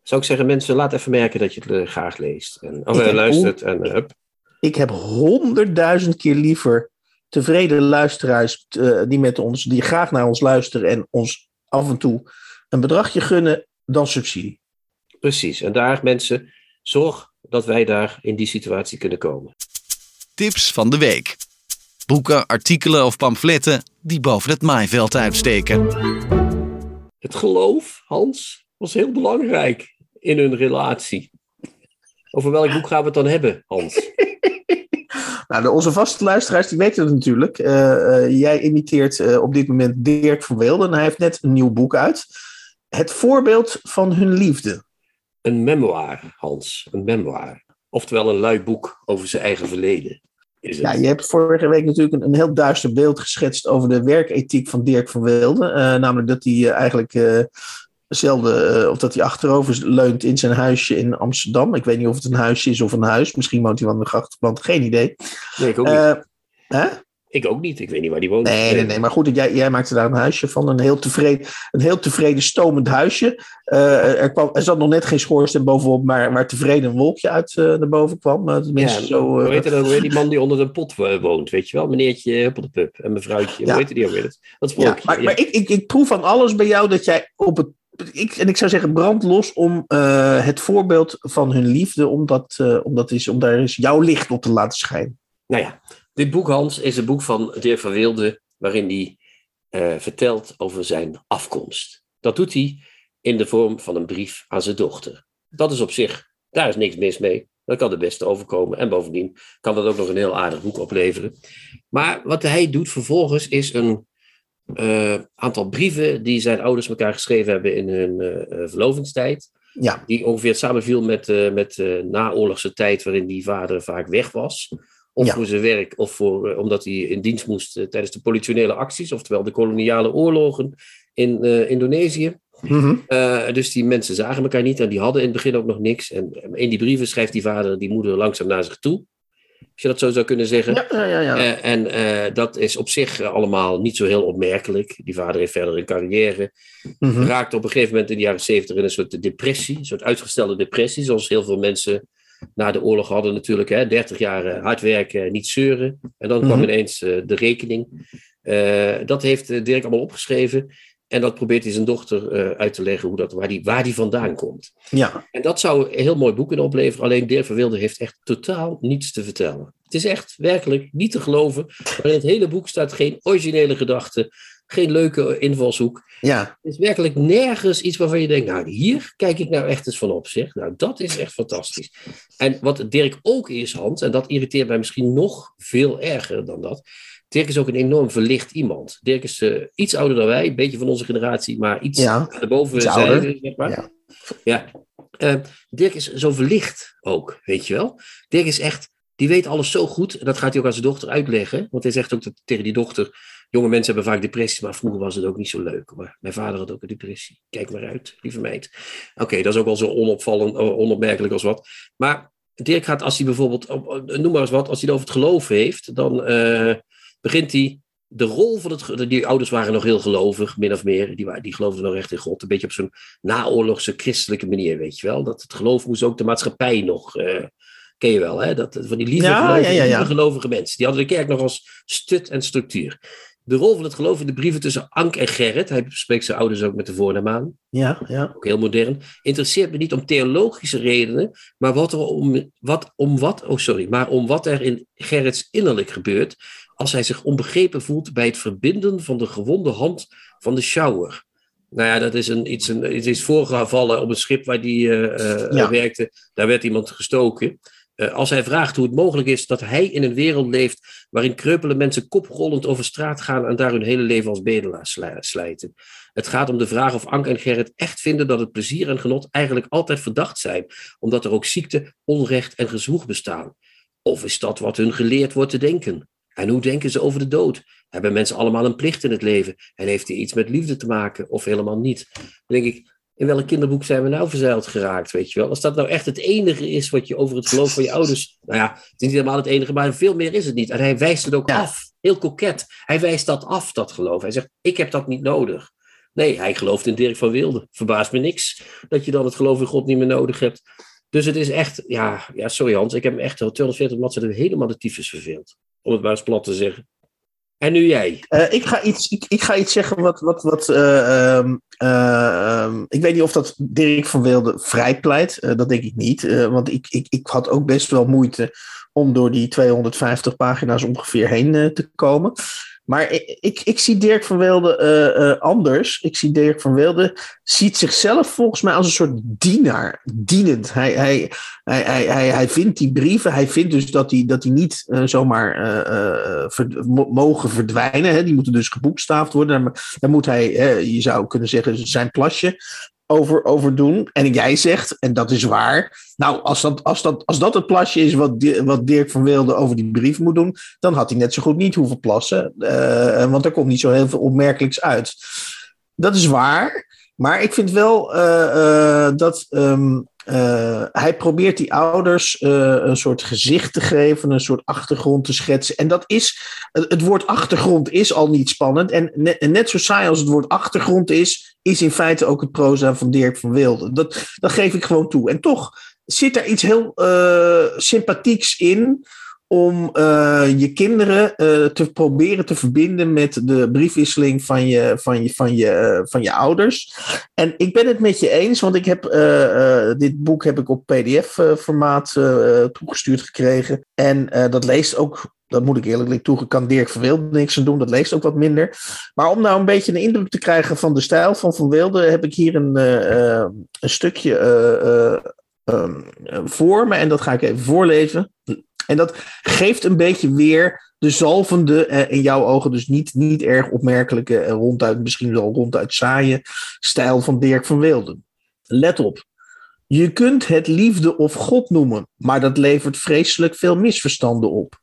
Zou ik zeggen, mensen, laat even merken dat je het eh, graag leest. En, of Ik eh, heb luistert. En, eh, hup. Ik heb honderdduizend keer liever tevreden luisteraars eh, die, met ons, die graag naar ons luisteren en ons af en toe een bedragje gunnen dan subsidie. Precies. En daar, mensen, zorg dat wij daar in die situatie kunnen komen. Tips van de week. Boeken, artikelen of pamfletten die boven het maaiveld uitsteken. Het geloof, Hans, was heel belangrijk in hun relatie. Over welk boek gaan we het dan hebben, Hans? Nou, onze vaste luisteraars die weten het natuurlijk. Eh, eh, jij imiteert eh, op dit moment Dirk van Weelden. en Hij heeft net een nieuw boek uit. Het voorbeeld van hun liefde. Een memoir, Hans. Een memoir. Oftewel een lui boek over zijn eigen verleden. Is het. Ja, je hebt vorige week natuurlijk een, een heel duister beeld geschetst over de werkethiek van Dirk van Weelden. Eh, namelijk dat hij eigenlijk zelden, eh, of dat hij achterover leunt in zijn huisje in Amsterdam. Ik weet niet of het een huisje is of een huis. Misschien woont hij wel in de grachtband, geen idee. Nee, ik ook niet. Eh, hè? ik ook niet. Ik weet niet waar die woont. Nee, nee, nee. Maar goed, jij, jij maakte daar een huisje van. Een heel tevreden, een heel tevreden stomend huisje. Eh, er, kwam, er zat nog net geen schoorsteen bovenop, maar, maar tevreden een wolkje uit eh, naar boven kwam. Eh, tenminste, Ja, zo, hoe heet dat ook weer? Die man die onder een pot wo- woont, weet je wel? Meneertje Huppeldepup en mevrouwtje. Ja. Hoe heet die ook weer? Dat, dat ja, sprookje. maar, ik, ik, ik proef aan alles bij jou dat jij op het. Ik, en ik zou zeggen, brand los om eh, het voorbeeld van hun liefde, om, dat, eh, is, om daar eens jouw licht op te laten schijnen. Nou ja, dit boek, Hans, is een boek van Dirk van Wilde, waarin hij eh, vertelt over zijn afkomst. Dat doet hij in de vorm van een brief aan zijn dochter. Dat is op zich, daar is niks mis mee. Dat kan de beste overkomen. En bovendien kan dat ook nog een heel aardig boek opleveren. Maar wat hij doet vervolgens is een eh, aantal brieven die zijn ouders elkaar geschreven hebben in hun eh, verlovingstijd Ja, die ongeveer samenviel met, met de naoorlogse tijd waarin die vader vaak weg was. Of Ja. voor zijn werk, of voor, omdat hij in dienst moest tijdens de politionele acties, oftewel de koloniale oorlogen in Indonesië. Mhm. Dus die mensen zagen elkaar niet en die hadden in het begin ook nog niks. En in die brieven schrijft die vader die moeder langzaam naar zich toe. Als je dat zo zou kunnen zeggen. ja, ja, ja. Eh, en eh, dat is op zich eh, allemaal niet zo heel opmerkelijk. Die vader heeft verder een carrière Mhm. raakte op een gegeven moment in de jaren zeventig in een soort depressie, een soort uitgestelde depressie, zoals heel veel mensen na de oorlog hadden natuurlijk. Hè, 30 jaar hard werken, niet zeuren. En dan kwam Mhm. ineens de rekening. Dat heeft Dirk allemaal opgeschreven. En dat probeert hij zijn dochter eh, uit te leggen hoe dat, waar, die, waar die vandaan komt. ja. En dat zou een heel mooi boek kunnen opleveren. Alleen Dirk van Wilde heeft echt totaal niets te vertellen. Het is echt werkelijk niet te geloven. Maar in het hele boek staat geen originele gedachte. Geen leuke invalshoek. ja. Het is werkelijk nergens iets waarvan je denkt, nou hier kijk ik nou echt eens van op zeg. Nou dat is echt fantastisch. En wat Dirk ook is, Hans, en dat irriteert mij misschien nog veel erger dan dat. Dirk is ook een enorm verlicht iemand. Dirk is eh, iets ouder dan wij, een beetje van onze generatie, maar iets Ja, erboven zijde, ouder. zeg maar. Ja. Ja. Eh, Dirk is zo verlicht ook, weet je wel. Dirk is echt, die weet alles zo goed. En dat gaat hij ook aan zijn dochter uitleggen. Want hij zegt ook dat, tegen die dochter jonge mensen hebben vaak depressies, maar vroeger was het ook niet zo leuk. Maar mijn vader had ook een depressie. Kijk maar uit, lieve meid. Oké, dat is ook wel zo onopvallend, eh, onopmerkelijk als wat. Maar Dirk gaat, als hij bijvoorbeeld, noem maar eens wat, als hij het over het geloof heeft, dan uh, begint hij de rol van het. Die ouders waren nog heel gelovig, min of meer. Die, die geloofden nog echt in God. Een beetje op zo'n naoorlogse christelijke manier, weet je wel. Dat het geloof moest ook de maatschappij nog. Uh, ken je wel, hè? Dat, van die lieve, ja, gelovige, ja, ja, gelovige mensen. Die hadden de kerk nog als stut en structuur. De rol van het geloof in de brieven tussen Ank en Gerrit. Hij spreekt zijn ouders ook met de voornaam aan. Ja, ja. Ook heel modern. Interesseert me niet om theologische redenen, maar wat er om wat, om wat, oh sorry, maar om wat er in Gerrits innerlijk gebeurt als hij zich onbegrepen voelt bij het verbinden van de gewonde hand van de shower. Nou ja, dat is een, iets, een, het is voorgevallen op een schip waar die uh, werkte. Daar werd iemand gestoken. Uh, als hij vraagt hoe het mogelijk is dat hij in een wereld leeft waarin kreupele mensen koprollend over straat gaan en daar hun hele leven als bedelaar slijten. Het gaat om de vraag of Anke en Gerrit echt vinden dat het plezier en genot eigenlijk altijd verdacht zijn, omdat er ook ziekte, onrecht en gezwoeg bestaan. Of is dat wat hun geleerd wordt te denken? En hoe denken ze over de dood? Hebben mensen allemaal een plicht in het leven? En heeft die iets met liefde te maken of helemaal niet? Dan denk ik, in welk kinderboek zijn we nou verzeild geraakt, weet je wel? Als dat nou echt het enige is wat je over het geloof van je ouders... Nou ja, het is niet helemaal het enige, maar veel meer is het niet. En hij wijst het ook af. Heel koket. Hij wijst dat af, dat geloof. Hij zegt, ik heb dat niet nodig. Nee, hij gelooft in Dirk van Wilde. Verbaast me niks dat je dan het geloof in God niet meer nodig hebt. Dus het is echt, ja, ja sorry Hans, ik heb me echt 240 bladzijden helemaal de tyfus verveeld. Om het maar eens plat te zeggen. En nu jij. Uh, ik, ga iets, ik, ik, ga iets zeggen wat. wat, wat uh, uh, ik weet niet of dat Dirk van Wilde vrijpleit. dat denk ik niet. want ik, ik, ik had ook best wel moeite om door die 250 pagina's ongeveer heen te komen. Maar ik, ik, ik, zie Dirk van Wilde uh, uh, anders. Ik zie Dirk van Wilde ziet zichzelf volgens mij als een soort dienaar. Dienend. Hij, hij, hij, hij, hij, vindt die brieven. Hij vindt dus dat die, dat die niet uh, zomaar mogen verdwijnen. Hè. Die moeten dus geboekstaafd worden. Dan, dan moet hij, je zou kunnen zeggen, zijn plasje over, doen. En jij zegt, en dat is waar. Nou, als dat, als dat, als dat het plasje is wat, wat Dirk van Wilde over die brief moet doen, dan had hij net zo goed niet hoeven plassen. Uh, want er komt niet zo heel veel opmerkelijks uit. Dat is waar. Maar ik vind wel uh, uh, dat um, uh, hij probeert die ouders uh, een soort gezicht te geven, een soort achtergrond te schetsen. En dat is, het woord achtergrond is al niet spannend. En net, zo saai als het woord achtergrond is, is in feite ook het proza van Dirk van Wilde. Dat, dat geef ik gewoon toe. En toch zit er iets heel uh, sympathieks in om uh, je kinderen uh, te proberen te verbinden met de briefwisseling van je, van, je, van, je, uh, van je ouders. En ik ben het met je eens, want ik heb dit boek heb ik op PDF-formaat toegestuurd gekregen. En dat leest ook dat moet ik eerlijk toegeven, kan Dirk van Wilde niks aan doen. Dat leest ook wat minder. Maar om nou een beetje een indruk te krijgen van de stijl van Van Wilde, heb ik hier een, een stukje um, voor me. En dat ga ik even voorlezen. En dat geeft een beetje weer de zalvende, eh, in jouw ogen dus niet, niet erg opmerkelijke, eh, ronduit, misschien wel ronduit saaie stijl van Dirk van Wilden. Let op. Je kunt het liefde of God noemen, maar dat levert vreselijk veel misverstanden op.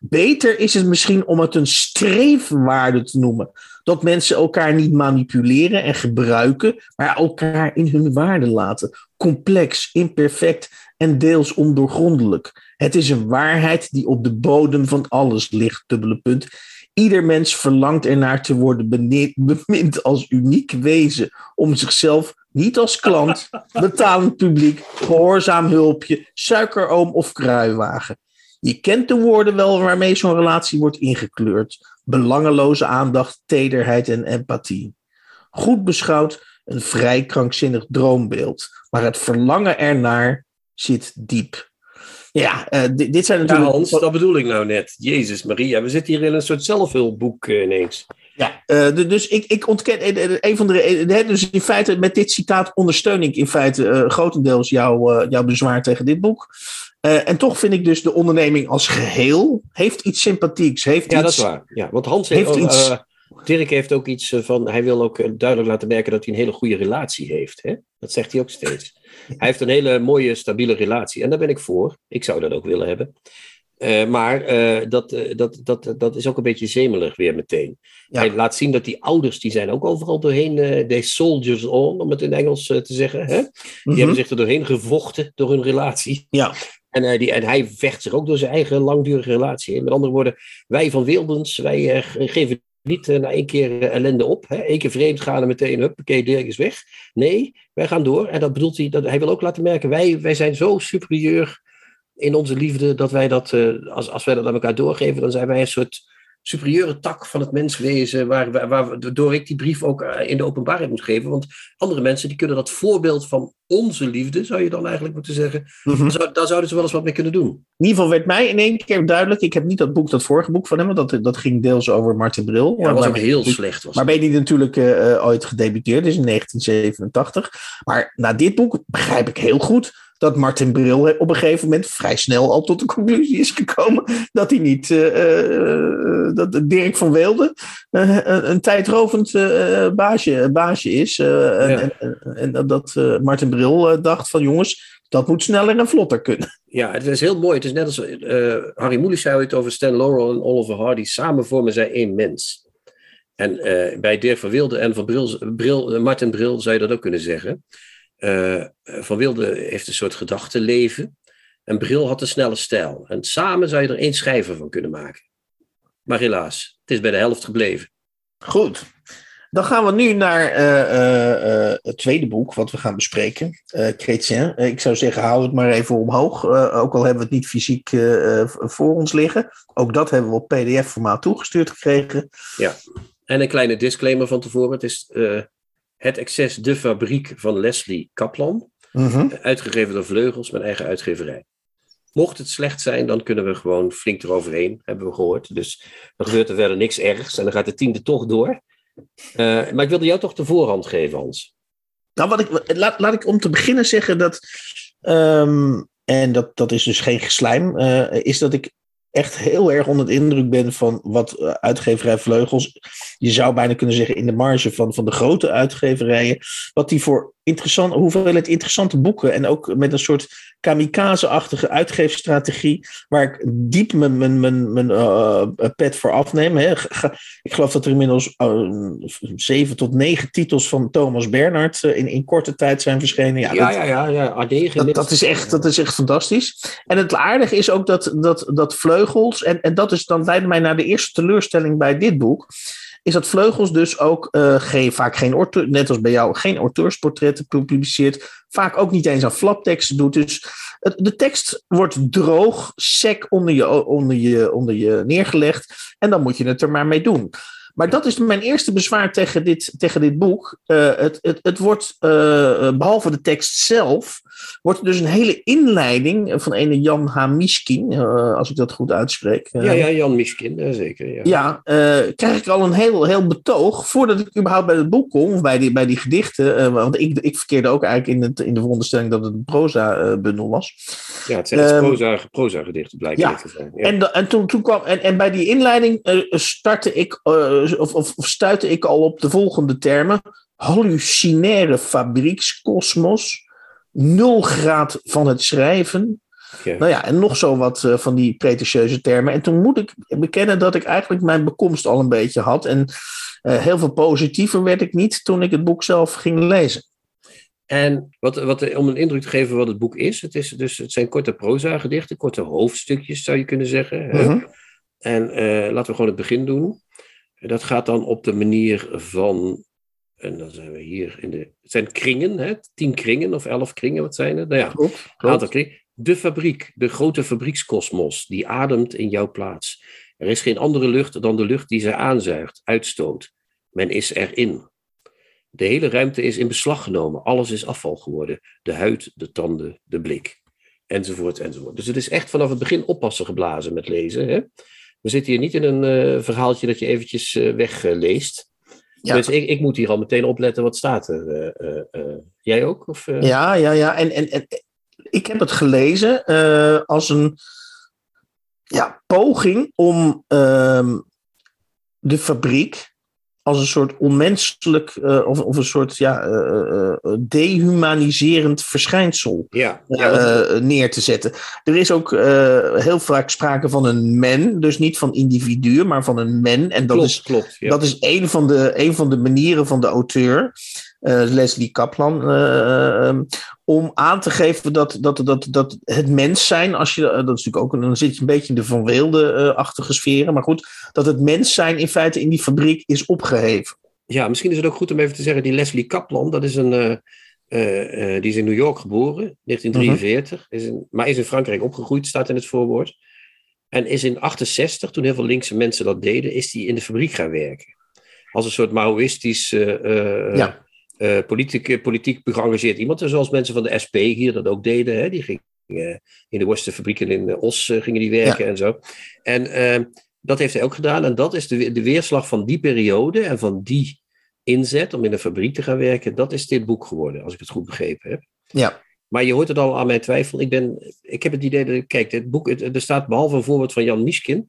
Beter is het misschien om het een streefwaarde te noemen. Dat mensen elkaar niet manipuleren en gebruiken, maar elkaar in hun waarde laten. Complex, imperfect en deels ondoorgrondelijk. Het is een waarheid die op de bodem van alles ligt, dubbele punt. Ieder mens verlangt ernaar te worden bemind als uniek wezen, om zichzelf niet als klant, betalend publiek, gehoorzaam hulpje, suikeroom of kruiwagen. Je kent de woorden wel waarmee zo'n relatie wordt ingekleurd. Belangeloze aandacht, tederheid en empathie. Goed beschouwd een vrij krankzinnig droombeeld, maar het verlangen ernaar zit diep. Ja, uh, dit, zijn natuurlijk... Ja, Hans, dat bedoel ik nou net. Jezus Maria, we zitten hier in een soort zelfhulpboek uh, ineens. Ja, uh, dus ik, ik ontken een van de. Dus in feite, met dit citaat ondersteun ik in feite grotendeels jouw, jouw bezwaar tegen dit boek. En toch vind ik dus de onderneming als geheel heeft iets sympathieks. Heeft ja, iets, dat is waar. Ja, want Hans heeft, heeft iets. Dirk heeft ook iets van. Hij wil ook duidelijk laten merken dat hij een hele goede relatie heeft. Hè? Dat zegt hij ook steeds. Hij heeft een hele mooie, stabiele relatie. En daar ben ik voor. Ik zou dat ook willen hebben. Eh, maar eh, dat, eh, dat, dat, dat is ook een beetje zemelig weer meteen. Ja. Hij laat zien dat die ouders, die zijn ook overal doorheen, eh they soldiers on, om het in Engels eh, te zeggen. Hè? Die Mhm. hebben zich er doorheen gevochten door hun relatie. Ja. En, eh, en hij vecht zich ook door zijn eigen langdurige relatie. Met andere woorden, wij van Wildens, wij eh, ge- geven niet eh, na één keer ellende op. Hè? Eén keer vreemd gaan en meteen, huppakee, Dirk is weg. Nee, wij gaan door. En dat bedoelt hij, dat, hij wil ook laten merken, wij, wij zijn zo superieur in onze liefde, dat wij dat, als, als wij dat aan elkaar doorgeven, dan zijn wij een soort superieure tak van het menswezen, waar, waar, waar- waardoor ik die brief ook eh, in de openbaarheid moet geven. Want andere mensen die kunnen dat voorbeeld van onze liefde, zou je dan eigenlijk moeten zeggen, Mhm. daar, zou- daar zouden ze wel eens wat mee kunnen doen. In ieder geval werd mij in éen keer duidelijk. Ik heb niet dat boek, dat vorige boek van hem, want dat, dat ging deels over Martin Bril. Ja, dat was ook heel slecht. Was Maar ben je natuurlijk eh, eh, ooit gedebuteerd, dus in 1987. Maar na dit boek begrijp ik heel goed dat Martin Bril op een gegeven moment vrij snel al tot de conclusie is gekomen dat hij niet, eh, eh, dat Dirk van Weelde eh, een, een tijdrovend eh, baasje, baasje is. eh, en- Ja. En, en, en dat eh, Martin Bril eh, dacht van jongens, dat moet sneller en vlotter kunnen. Ja, het is heel mooi. Het is net als eh, Harry Mulisch zei het over Stan Laurel en Oliver Hardy. Samen vormen zij één mens. En eh, bij Dirk van Wilde en van Bril, Bril, eh, Martin Bril zou je dat ook kunnen zeggen. Eh, van Wilde heeft een soort gedachtenleven. En Bril had een snelle stijl. En samen zou je er één schrijver van kunnen maken. Maar helaas, het is bij de helft gebleven. Goed. Dan gaan we nu naar eh, eh, het tweede boek wat we gaan bespreken. eh Chrétien. Ik zou zeggen, hou het maar even omhoog. Ook al hebben we het niet fysiek voor ons liggen. Ook dat hebben we op pdf-formaat toegestuurd gekregen. En een kleine disclaimer van tevoren. Het is Het Excess de Fabriek van Leslie Kaplan. Mhm. Uitgegeven door Vleugels, mijn eigen uitgeverij. Mocht het slecht zijn, dan kunnen we gewoon flink eroverheen, hebben we gehoord. Dus dan gebeurt er verder niks ergs en dan gaat de tiende toch door. Eh, maar ik wilde jou toch de voorhand geven, Hans. Nou, wat ik, laat, laat ik om te beginnen zeggen dat. ehm, en dat, dat is dus geen geslijm. eh, is dat ik echt heel erg onder de indruk ben van wat eh, uitgeverij Vleugels. Je zou bijna kunnen zeggen in de marge van, van de grote uitgeverijen. Wat die voor interessant, hoeveelheid interessante boeken. En ook met een soort kamikaze-achtige uitgeefstrategie. Waar ik diep mijn, mijn, mijn, mijn eh, pet voor afneem. Hè. Ik geloof dat er inmiddels eh, zeven tot negen titels van Thomas Bernhard eh, in, in korte tijd zijn verschenen. Ja, Ja, dat- ja, ja, ja. A9. dat, dat, is echt, dat is echt fantastisch. En het aardige is ook dat, dat, dat Vleugels, en, en dat is dan leidde mij naar de eerste teleurstelling bij dit boek, is dat Vleugels dus ook eh, geen, vaak geen auteur, net als bij jou, geen auteursportretten publiceert. Vaak ook niet eens aan flapteksten doet. Dus het, de tekst wordt droog, sec onder je, onder, je, onder je neergelegd. En dan moet je het er maar mee doen. Maar dat is mijn eerste bezwaar tegen dit, tegen dit boek. Eh, het, het, het wordt, eh, behalve de tekst zelf, wordt er dus een hele inleiding van een Jan H. Miskin, eh, als ik dat goed uitspreek. Eh, Ja, ja, Jan Miskin, eh, zeker. Ja. ja, eh, krijg ik al een heel, heel betoog voordat ik überhaupt bij het boek kom, of bij die, bij die gedichten. eh, want ik, ik verkeerde ook eigenlijk in, het, in de veronderstelling dat het een proza-bundel was. ja het zijn Ehm, proza, proza gedichten, blijkt ja. dit te zijn. Ja. En, en, toen, toen kwam, en, en bij die inleiding eh, startte ik, eh, of, of, of stuitte ik al op de volgende termen: hallucinaire fabriekskosmos, nul graad van het schrijven. Nou ja, en nog zo wat eh, van die pretentieuze termen. En toen moet ik bekennen dat ik eigenlijk mijn bekomst al een beetje had. En eh, heel veel positiever werd ik niet toen ik het boek zelf ging lezen. En wat, wat, om een indruk te geven wat het boek is, het, is dus, het zijn korte proza-gedichten, korte hoofdstukjes zou je kunnen zeggen. Mhm. En eh, laten we gewoon het begin doen. Dat gaat dan op de manier van, en dan zijn we hier in de, het zijn kringen, hè? tien kringen of elf kringen, wat zijn het? Nou ja, Klopt, een aantal kringen. De fabriek, de grote fabriekskosmos, die ademt in jouw plaats. Er is geen andere lucht dan de lucht die zij aanzuigt, uitstoot. Men is erin. De hele ruimte is in beslag genomen. Alles is afval geworden. De huid, de tanden, de blik. Enzovoort, enzovoort. Dus het is echt vanaf het begin oppassen geblazen met lezen. Hè? We zitten hier niet in een eh, verhaaltje dat je eventjes eh, wegleest. Ja. Dus ik, ik moet hier al meteen opletten wat staat er. eh. Jij ook? Of? Ja, ja, ja. En, en, en ik heb het gelezen als een ja, poging om ehm, de fabriek als een soort onmenselijk uh, of, of een soort ja, uh, uh, dehumaniserend verschijnsel ja, ja, neer te zetten. Er is ook heel vaak sprake van een men, dus niet van individuen, maar van een men. En dat klopt, is, klopt, ja. dat is een, van de, een van de manieren van de auteur. Leslie Kaplan, om aan te geven dat, dat, dat, dat het mens zijn, als je, dat is natuurlijk ook, dan zit je een beetje in de Van Weelde-achtige sferen, maar goed, dat het mens zijn in feite in die fabriek is opgeheven. Ja, misschien is het ook goed om even te zeggen, die Leslie Kaplan, dat is een, uh, uh, uh, die is in New York geboren, 1943, mm -hmm. is in, maar is in Frankrijk opgegroeid, staat in het voorwoord. En is in 68, toen heel veel linkse mensen dat deden, is hij in de fabriek gaan werken. Als een soort Maoïstisch ja uh, politiek, politiek geëngageerd iemand. Zoals mensen van de SP hier dat ook deden. Hè? Die gingen uh, in de worstenfabrieken in Os gingen die werken ja. en zo. En ehm, dat heeft hij ook gedaan. En dat is de, de weerslag van die periode en van die inzet om in een fabriek te gaan werken. Dat is dit boek geworden, als ik het goed begrepen heb. Ja. Maar je hoort het al aan mijn twijfel. Ik, ben, ik heb het idee dat, kijk, dit boek, het, er staat behalve een voorbeeld van Jan Mischkin,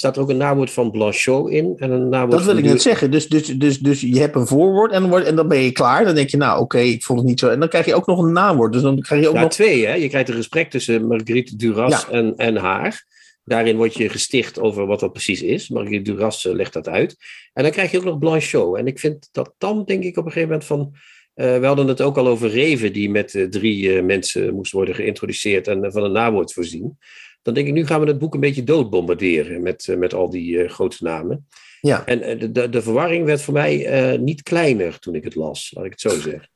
staat er ook een naamwoord van Blanchot in. En een dat wil ik net zeggen. Dus, dus, dus, dus je hebt een voorwoord en wordt, en dan ben je klaar. Dan denk je, nou oké, okay, ik vond het niet zo. En dan krijg je ook nog een naamwoord. Dus dan krijg je ook ja, nog... twee hè. Je krijgt een gesprek tussen Marguerite Duras Ja. en, en haar. Daarin word je gesticht over wat dat precies is. Marguerite Duras eh, legt dat uit. En dan krijg je ook nog Blanchot. En ik vind dat dan, denk ik op een gegeven moment van... eh, we hadden het ook al over Reven, die met eh, drie mensen moest worden geïntroduceerd en van een naamwoord voorzien. Dan denk ik, nu gaan we het boek een beetje doodbombarderen met, eh, met al die eh, grote namen. Ja. En eh, de, de, de verwarring werd voor mij niet kleiner toen ik het las, laat ik het zo zeggen.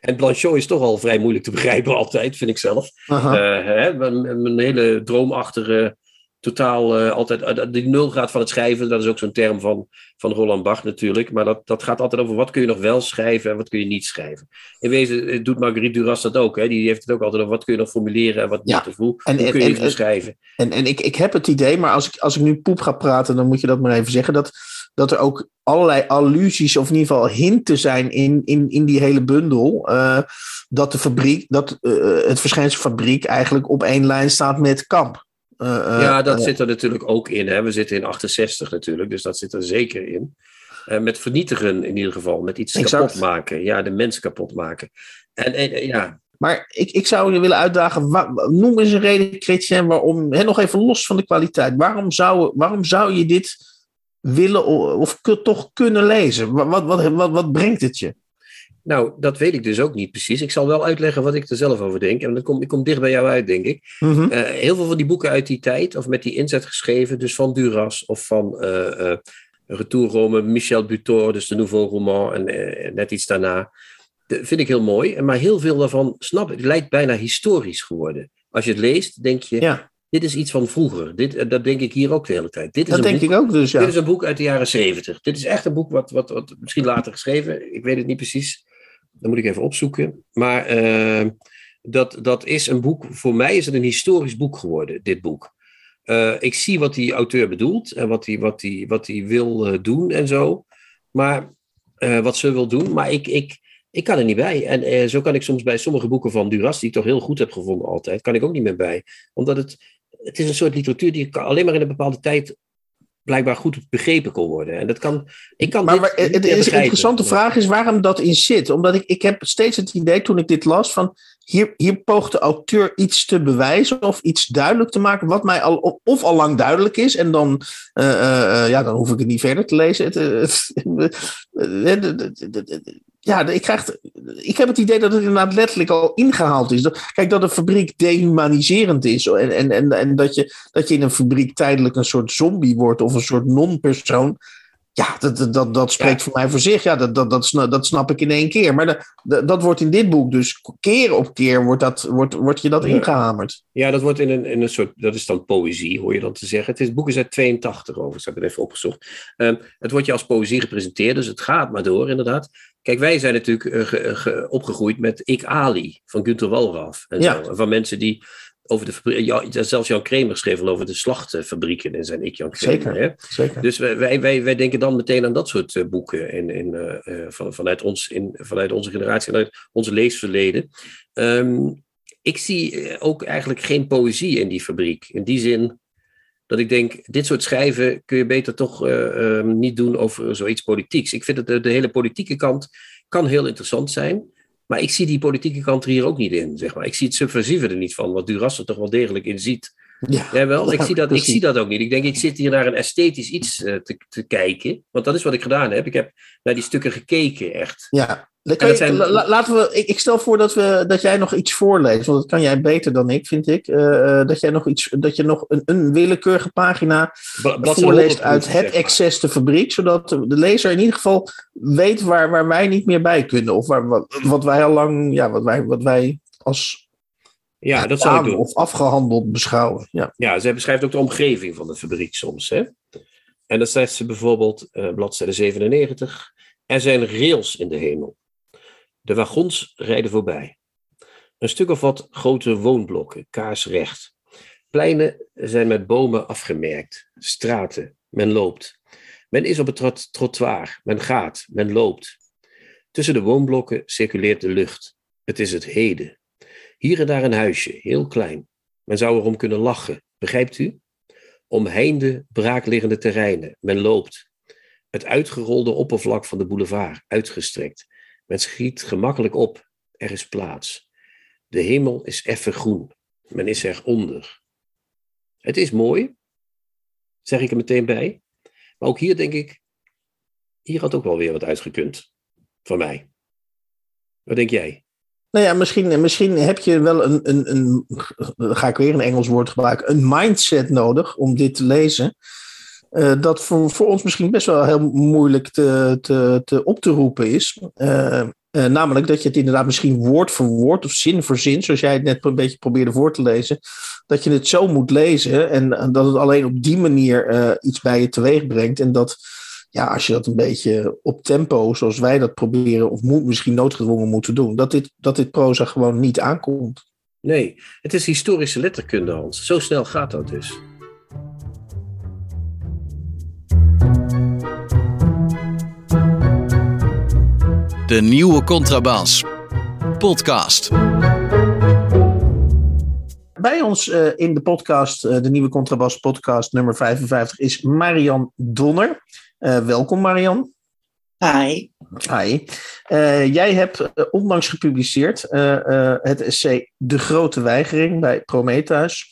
En Blanchot is toch al vrij moeilijk te begrijpen altijd, vind ik zelf. Eh, hè, een, een hele droomachtige, totaal eh, altijd, uh, die nulgraad van het schrijven, dat is ook zo'n term van, van Roland Barthes natuurlijk. Maar dat, dat gaat altijd over wat kun je nog wel schrijven en wat kun je niet schrijven. In wezen eh, doet Marguerite Duras dat ook. Hè? Die heeft het ook altijd over wat kun je nog formuleren en wat Ja. niet. Of hoe, En- hoe kun je en- iets beschrijven. En, en ik, ik heb het idee, maar als ik, als ik nu poep ga praten, dan moet je dat maar even zeggen. Dat, dat er ook allerlei allusies, of in ieder geval hinten zijn in, in, in die hele bundel. eh, dat de fabriek, dat eh, het verschijnsel fabriek eigenlijk op één lijn staat met kamp. Eh, eh, ja, dat eh, zit er natuurlijk ook in. Hè? We zitten in 68 natuurlijk, dus dat zit er zeker in. Met vernietigen in ieder geval, met iets Exact. kapot maken. Ja, de mens kapot maken. En, en ja, Maar ik, ik zou je willen uitdagen, noem eens een reden, Chrétien, waarom, hè, nog even los van de kwaliteit, waarom zou, waarom zou je dit willen of toch kunnen lezen? Wat, wat, wat, wat, wat brengt het je? Nou, dat weet ik dus ook niet precies. Ik zal wel uitleggen wat ik er zelf over denk. En dat komt, ik kom dicht bij jou uit, denk ik. Mhm. Eh, heel veel van die boeken uit die tijd, of met die inzet geschreven, dus van Duras of van eh eh Retour Rome, Michel Butor, dus de Nouveau Roman en net iets daarna. Dat vind ik heel mooi, maar heel veel daarvan, snap ik, lijkt bijna historisch geworden. Als je het leest, denk je, Ja, dit is iets van vroeger. Dit, dat denk ik hier ook de hele tijd. Dit is, dat een denk boek, ik ook dus, dit ja. is een boek uit de jaren zeventig. Dit is echt een boek wat, wat, wat misschien later geschreven, ik weet het niet precies. Dan moet ik even opzoeken. Maar eh, dat, dat is een boek, voor mij is het een historisch boek geworden, dit boek. Eh, ik zie wat die auteur bedoelt en wat hij wat die, wat die wil eh, doen en zo. Maar wat ze wil doen, maar ik, ik, ik kan er niet bij. En zo kan ik soms bij sommige boeken van Duras, die ik toch heel goed heb gevonden altijd, kan ik ook niet meer bij. Omdat het, het is een soort literatuur die kan alleen maar in een bepaalde tijd blijkbaar goed begrepen kon worden. En dat kan, ik kan Maar, dit maar het, niet het meer is een begrijpen. interessante vraag is waarom dat in zit. Omdat ik, ik heb steeds het idee toen ik dit las van hier, hier poogt de auteur iets te bewijzen of iets duidelijk te maken wat mij al of al lang duidelijk is en dan, eh, eh, eh, ja, dan hoef ik het niet verder te lezen. Het, eh, eh, eh, ja, ik, krijg, ik heb het idee dat het inderdaad letterlijk al ingehaald is. Kijk, dat een fabriek dehumaniserend is en, en, en, en dat, je, dat je in een fabriek tijdelijk een soort zombie wordt of een soort non-persoon. Ja, dat, dat- dat, spreekt voor mij voor zich. Ja, dat, dat, dat, snap, dat snap ik in één keer. Maar dat, dat, dat wordt in dit boek dus keer op keer wordt, dat, wordt, wordt je dat ingehamerd. Ja, dat wordt in een, in een soort, dat is dan poëzie, hoor je dan te zeggen. Het, is, het boek is uit 82 overigens, heb ik het even opgezocht. Ehm, het wordt je als poëzie gepresenteerd, dus het gaat maar door, inderdaad. Kijk, wij zijn natuurlijk eh, ge- ge- opgegroeid met Ik Ali van Günter Walraff. En Ja. zo. En van mensen die over de fabrie- ja, zelfs Jan Kremer schreef al over de slachtfabrieken in zijn Ik Jan Kremer. Zeker. Hè? Zeker. Dus wij, wij, wij, denken dan meteen aan dat soort eh, boeken in, in, eh, eh, van, vanuit, ons, in, vanuit onze generatie, vanuit onze leesverleden. Ehm, ik zie eh, ook eigenlijk geen poëzie in die fabriek. In die zin, Dat ik denk, dit soort schrijven kun je beter toch eh, ehm, niet doen over zoiets politieks. Ik vind dat de, de hele politieke kant kan heel interessant zijn. Maar ik zie die politieke kant er hier ook niet in, zeg maar. Ik zie het subversieve er niet van, wat Duras er toch wel degelijk in ziet. Ja, Ja, wel. Ik, Ja, zie dat, ik zie dat ook niet. Ik denk, ik zit hier naar een esthetisch iets eh, te, te kijken. Want dat is wat ik gedaan heb. Ik heb naar die stukken gekeken, echt. Ja, je- zijn- la- la- laten we, ik, ik stel voor dat, we, dat jij nog iets voorleest, want dat kan jij beter dan ik, vind ik. Eh, eh, dat, jij nog iets, dat je nog een, een willekeurige pagina voorleest 100 uit zeg het maar. excess de fabriek, zodat de lezer in ieder geval weet waar, waar wij niet meer bij kunnen. Of waar, wat, wat wij al lang, ja, wat wij, wat wij als Ja, dat zou ik doen. of afgehandeld beschouwen. Ja. Ja, zij beschrijft ook de omgeving van de fabriek soms. Hè? En dan zegt ze bijvoorbeeld, eh bladzijde 97, er zijn rails in de hemel. De wagons rijden voorbij. Een stuk of wat grote woonblokken, kaarsrecht. Pleinen zijn met bomen afgemerkt. Straten, men loopt. Men is op het trot- trottoir, men gaat, men loopt. Tussen de woonblokken circuleert de lucht. Het is het heden. Hier en daar een huisje, heel klein. Men zou erom kunnen lachen, begrijpt u? Omheinde, braakliggende terreinen. Men loopt. Het uitgerolde oppervlak van de boulevard, uitgestrekt. Men schiet gemakkelijk op. Er is plaats. De hemel is effen groen. Men is eronder. Het is mooi, zeg ik er meteen bij. Maar ook hier denk ik, hier had ook wel weer wat uitgekund. Van mij. Wat denk jij? Nou ja, misschien, misschien heb je wel een, een, een, ga ik weer een Engels woord gebruiken, een mindset nodig om dit te lezen. Eh, dat voor, voor ons misschien best wel heel moeilijk te, te, te op te roepen is. Eh, eh, namelijk dat je het inderdaad misschien woord voor woord of zin voor zin, zoals jij het net een beetje probeerde voor te lezen, dat je het zo moet lezen en, dat het alleen op die manier iets bij je teweeg brengt. En dat ja, als je dat een beetje op tempo, zoals wij dat proberen, of moet, misschien noodgedwongen moeten doen, dat dit, dat dit proza gewoon niet aankomt. Nee, het is historische letterkunde, Hans. Zo snel gaat dat dus. De nieuwe Contrabas. Podcast. Bij ons eh, in de podcast, eh, de nieuwe Contrabas podcast nummer 55, is Marian Donner. Eh, welkom Marian. Hi. Hi. Eh, jij hebt onlangs gepubliceerd eh, eh, het essay De Grote Weigering bij Prometheus.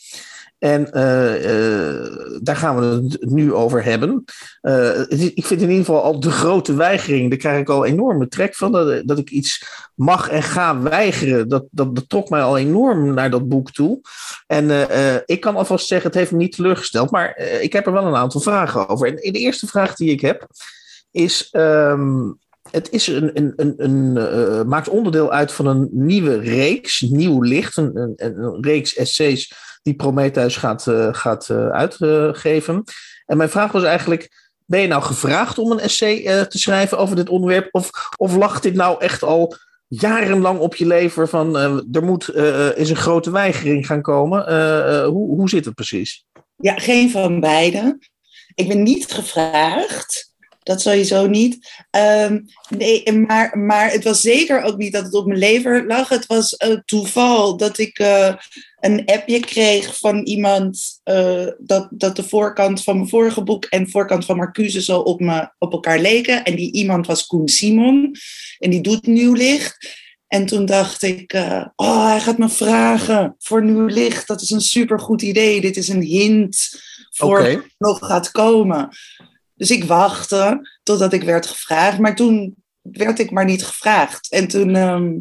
En eh, eh, daar gaan we het nu over hebben. Eh, ik vind in ieder geval al de grote weigering, daar krijg ik al enorme trek van. Dat, dat ik iets mag en ga weigeren, dat, dat, dat trok mij al enorm naar dat boek toe. En ik kan alvast zeggen, het heeft me niet teleurgesteld, maar ik heb er wel een aantal vragen over. En de eerste vraag die ik heb, is... ehm, het is een, een, een, een, maakt onderdeel uit van een nieuwe reeks, nieuw licht, een, een reeks essays die Prometheus gaat, eh, gaat eh, uitgeven. En mijn vraag was eigenlijk, ben je nou gevraagd om een essay eh, te schrijven over dit onderwerp? Of, of lag dit nou echt al jarenlang op je lever van er moet is een grote weigering gaan komen? Hoe, hoe zit het precies? Ja, geen van beide. Ik ben niet gevraagd. Dat sowieso niet. Ehm, nee, maar, maar het was zeker ook niet dat het op mijn lever lag. Het was eh, toeval dat ik eh, een appje kreeg van iemand eh, dat, dat de voorkant van mijn vorige boek en de voorkant van Marcuse zo op, me, op elkaar leken. En die iemand was Koen Simon. En die doet nieuw licht. En toen dacht ik, oh, hij gaat me vragen voor nieuw licht. Dat is een supergoed idee. Dit is een hint voor Oké. wat nog gaat komen. Dus ik wachtte totdat ik werd gevraagd. Maar toen werd ik maar niet gevraagd. En toen ehm,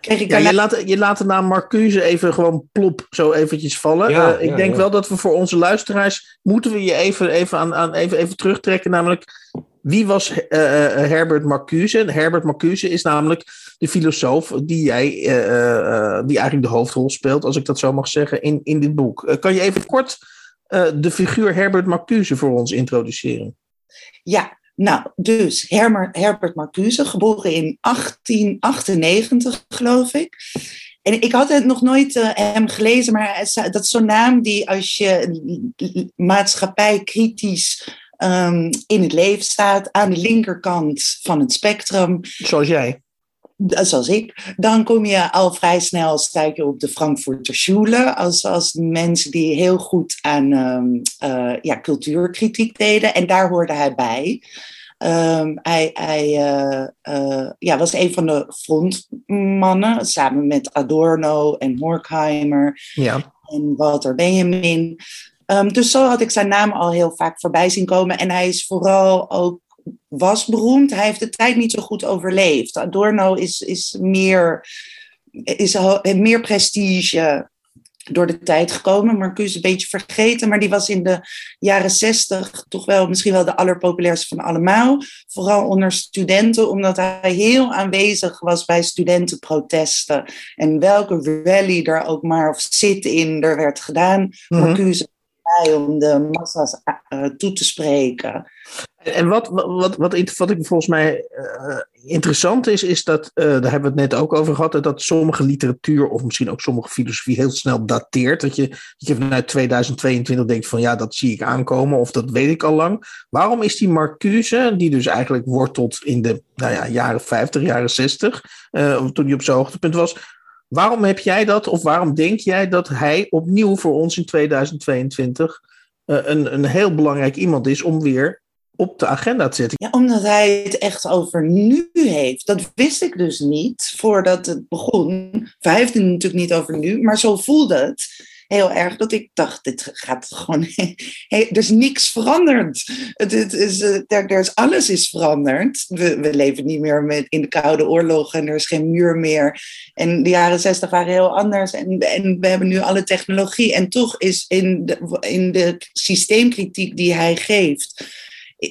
kreeg ik Ja, daarna- je, laat, je laat de naam Marcuse even gewoon plop zo eventjes vallen. Ja, Eh, ik ja, denk ja. wel dat we voor onze luisteraars moeten we je even, even, aan, aan, even, even terugtrekken. Namelijk, wie was eh, eh, Herbert Marcuse? En Herbert Marcuse is namelijk de filosoof die jij, eh, eh, eh, die eigenlijk de hoofdrol speelt, als ik dat zo mag zeggen, in, in dit boek. Eh, kan je even kort eh, de figuur Herbert Marcuse voor ons introduceren? Ja, nou, dus Herbert Marcuse, geboren in 1898, geloof ik. En ik had het nog nooit eh, hem gelezen, maar dat is zo'n naam die als je maatschappij kritisch ehm, in het leven staat, aan de linkerkant van het spectrum, Zoals jij. Zoals ik, dan kom je al vrij snel, je op de Frankfurter Schule, als, als mensen die heel goed aan um, uh, ja, cultuurkritiek deden. En daar hoorde hij bij. Um, hij hij uh, uh, ja, was een van de frontmannen, samen met Adorno en Horkheimer Ja. en Walter Benjamin. Um, dus zo had ik zijn naam al heel vaak voorbij zien komen. En hij is vooral ook was beroemd. Hij heeft de tijd niet zo goed overleefd. Adorno is, is, meer, is meer prestige door de tijd gekomen. Marcuse is een beetje vergeten, maar die was in de jaren zestig toch wel misschien wel de allerpopulairste van allemaal. Vooral onder studenten, omdat hij heel aanwezig was bij studentenprotesten. En welke rally er ook maar of zit-in er werd gedaan. Mhm. Marcuse om de massa's uh, toe te spreken. En wat, wat, wat, wat ik volgens mij uh, interessant is, is dat, daar hebben we het net ook over gehad, dat sommige literatuur of misschien ook sommige filosofie heel snel dateert. Dat je, dat je vanuit 2022 denkt van ja, dat zie ik aankomen of dat weet ik al lang. Waarom is die Marcuse, die dus eigenlijk wortelt in de nou ja, jaren 50, jaren 60, uh, toen hij op zijn hoogtepunt was, waarom heb jij dat of waarom denk jij dat hij opnieuw voor ons in 2022 een, een heel belangrijk iemand is om weer op de agenda te zetten. Ja, omdat hij het echt over nu heeft. Dat wist ik dus niet voordat het begon. Hij heeft het natuurlijk niet over nu, maar zo voelde het heel erg dat ik dacht, dit gaat gewoon, er is niks veranderd. Het, het is, er, er is, alles is veranderd. We, we, leven niet meer met, in de Koude Oorlog en er is geen muur meer. En de jaren zestig waren heel anders en, en we hebben nu alle technologie. En toch is in de, in de systeemkritiek die hij geeft,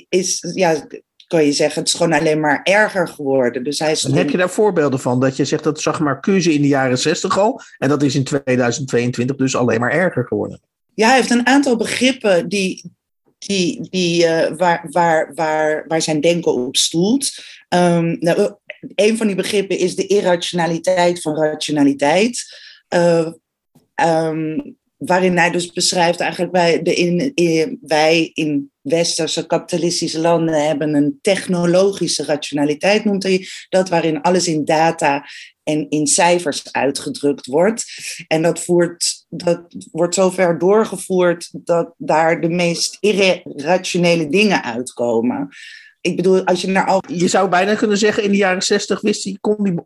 is, ja, kan je zeggen, het is gewoon alleen maar erger geworden. Dus hij en heb je daar voorbeelden van? Dat je zegt dat zag Marcuse in de jaren 60 al. En dat is in 2022 dus alleen maar erger geworden. Ja, hij heeft een aantal begrippen die, die, die, uh, waar, waar, waar, waar zijn denken op stoelt. Um, nou, een van die begrippen is de irrationaliteit van rationaliteit. Uh, um, waarin hij dus beschrijft eigenlijk wij, de in, in, wij in westerse kapitalistische landen hebben een technologische rationaliteit, noemt hij dat, waarin alles in data en in cijfers uitgedrukt wordt. En dat, voert, dat wordt zover doorgevoerd dat daar de meest irrationele dingen uitkomen. Ik bedoel, als je naar al... Je zou bijna kunnen zeggen, in de jaren 60 wist hij, kon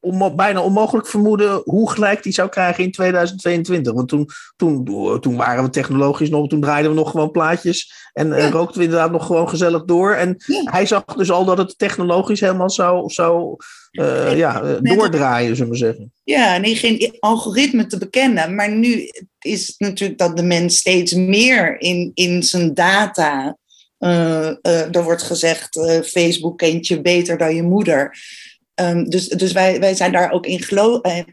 hij bijna onmogelijk vermoeden hoe gelijk die zou krijgen in 2022. Want toen, toen, toen waren we technologisch nog, toen draaiden we nog gewoon plaatjes en ja. uh, rookten we inderdaad nog gewoon gezellig door. En ja. hij zag dus al dat het technologisch helemaal zou, zou uh, ja, doordraaien, zullen we zeggen. Ja, en geen algoritme te bekennen. Maar nu is het natuurlijk dat de mens steeds meer in, in zijn data er wordt gezegd, uh, Facebook kent je beter dan je moeder. Um, dus dus wij, wij zijn daar ook in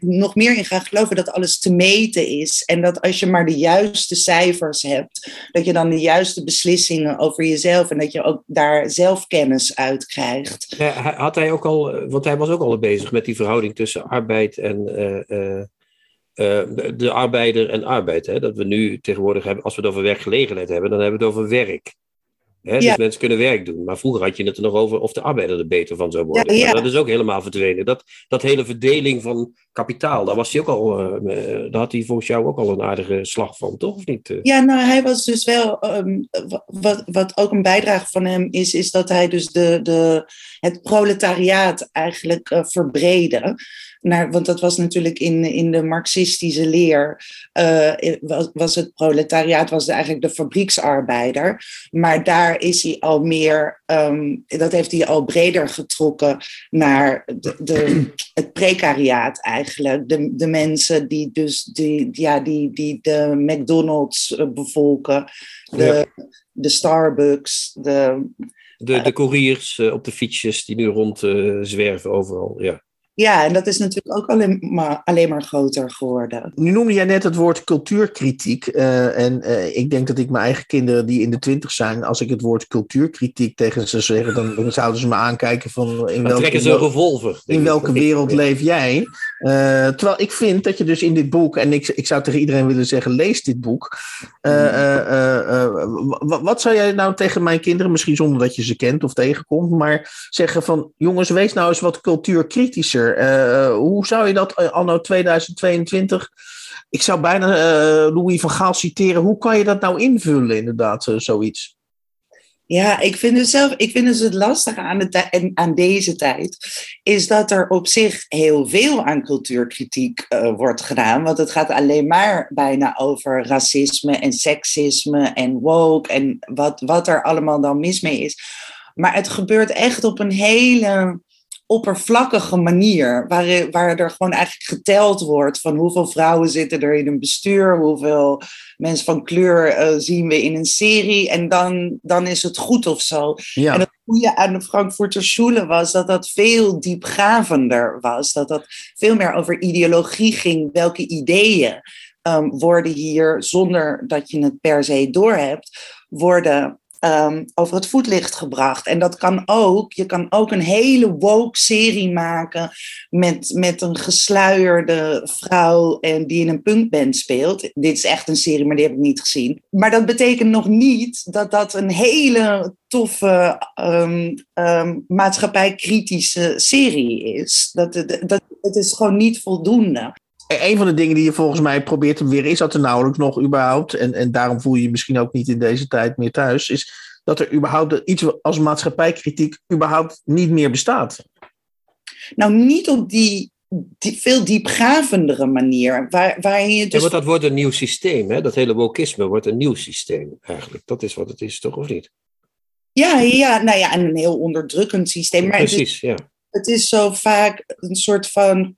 nog meer in gaan geloven dat alles te meten is. En dat als je maar de juiste cijfers hebt, dat je dan de juiste beslissingen over jezelf en dat je ook daar zelfkennis uit krijgt. Ja, had hij ook al, want hij was ook al bezig met die verhouding tussen arbeid en de, de arbeider en arbeid. Hè? Dat we nu tegenwoordig hebben, als we het over werkgelegenheid hebben, dan hebben we het over werk. Hè? Dus mensen kunnen werk doen. Maar vroeger had je het er nog over of de arbeider er beter van zou worden. Maar dat is ook helemaal verdwenen. Dat, dat hele verdeling van kapitaal, daar, was hij ook al, eh, daar had hij volgens jou ook al een aardige slag van, toch? Of niet? eh? Ja, nou, hij was dus wel. ehm, wa- wat, wat ook een bijdrage van hem is, is dat hij dus de, de, het proletariaat eigenlijk eh verbreedde. Naar, want dat was natuurlijk in, in de marxistische leer, eh, was, was het proletariaat was eigenlijk de fabrieksarbeider. Maar daar is hij al meer, ehm, dat heeft hij al breder getrokken naar de, de, het precariaat eigenlijk. De, de mensen die dus die, ja, die, die de McDonald's eh, bevolken, de, de Starbucks, de, De, de couriers eh, op de fietsjes die nu rond eh, zwerven overal. Ja. Ja, en dat is natuurlijk ook alleen maar, alleen maar groter geworden. Nu noemde jij net het woord cultuurkritiek. Uh, en uh, ik denk dat ik mijn eigen kinderen die in de twintig zijn, als ik het woord cultuurkritiek tegen ze zeg, dan, dan zouden ze me aankijken van in dan welke, ze een revolver, in welke wereld leef jij? Uh, terwijl ik vind dat je dus in dit boek, en ik, ik zou tegen iedereen willen zeggen, lees dit boek. wat zou jij nou tegen mijn kinderen, misschien zonder dat je ze kent of tegenkomt, maar zeggen van jongens, wees nou eens wat cultuurkritischer. Uh, hoe zou je dat uh, anno 2022? Ik zou bijna Louis van Gaal citeren. Hoe kan je dat nou invullen, inderdaad, zoiets? Ja, ik vind het zelf, ik vind het lastige aan, de aan deze tijd, is dat er op zich heel veel aan cultuurkritiek wordt gedaan. Want het gaat alleen maar bijna over racisme en seksisme en woke en wat, wat er allemaal dan mis mee is. Maar het gebeurt echt op een hele oppervlakkige manier, waar, waar er gewoon eigenlijk geteld wordt van hoeveel vrouwen zitten er in een bestuur, hoeveel mensen van kleur uh, zien we in een serie en dan, dan is het goed of zo. Ja. En het goede aan de Frankfurter Schule was dat dat veel diepgravender was, dat dat veel meer over ideologie ging, welke ideeën um, worden hier, zonder dat je het per se doorhebt, worden um, over het voetlicht gebracht. En dat kan ook, je kan ook een hele woke serie maken met, met een gesluierde vrouw en die in een punkband speelt. Dit is echt een serie, maar die heb ik niet gezien. Maar dat betekent nog niet dat dat een hele toffe um, um, maatschappijkritische serie is. Dat, dat, het is gewoon niet voldoende een van de dingen die je volgens mij probeert te beweren, is dat er nauwelijks nog überhaupt, en, en daarom voel je je misschien ook niet in deze tijd meer thuis, is dat er überhaupt iets als maatschappijkritiek überhaupt niet meer bestaat. Nou, niet op die, die veel diepgravendere manier. Waar, waarin je dus... Ja, want dat wordt een nieuw systeem, hè? dat hele wokisme wordt een nieuw systeem eigenlijk. Dat is wat het is, toch, of niet? Ja, ja nou ja, een heel onderdrukkend systeem. Maar Precies, het is, ja. Het is zo vaak een soort van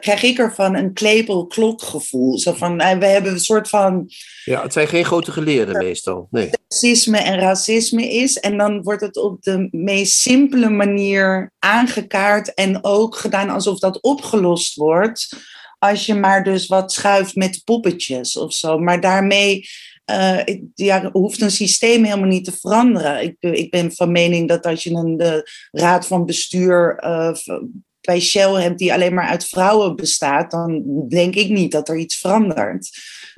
krijg ik ervan een klepel-klokgevoel. Zo van, eh, we hebben een soort van... Ja, het zijn geen grote geleerden meestal. Nee. Seksisme en racisme is. En dan wordt het op de meest simpele manier aangekaart en ook gedaan alsof dat opgelost wordt. Als je maar dus wat schuift met poppetjes of zo. Maar daarmee uh, ja, hoeft een systeem helemaal niet te veranderen. Ik, ik ben van mening dat als je een de raad van bestuur uh, bij Shell hebt die alleen maar uit vrouwen bestaat, dan denk ik niet dat er iets verandert.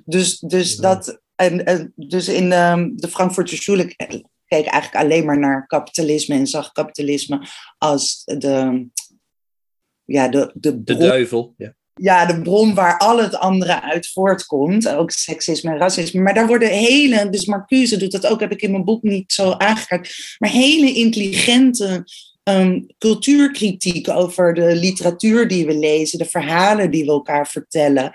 Dus, dus, dat, en, en, dus in de, de Frankfurter Schule keek eigenlijk alleen maar naar kapitalisme en zag kapitalisme als de, ja, de, de, de duivel. Ja. Ja, de bron waar al het andere uit voortkomt. Ook seksisme en racisme. Maar daar worden hele, dus Marcuse doet dat ook, heb ik in mijn boek niet zo aangekaart. Maar hele intelligente um, cultuurkritiek over de literatuur die we lezen, de verhalen die we elkaar vertellen.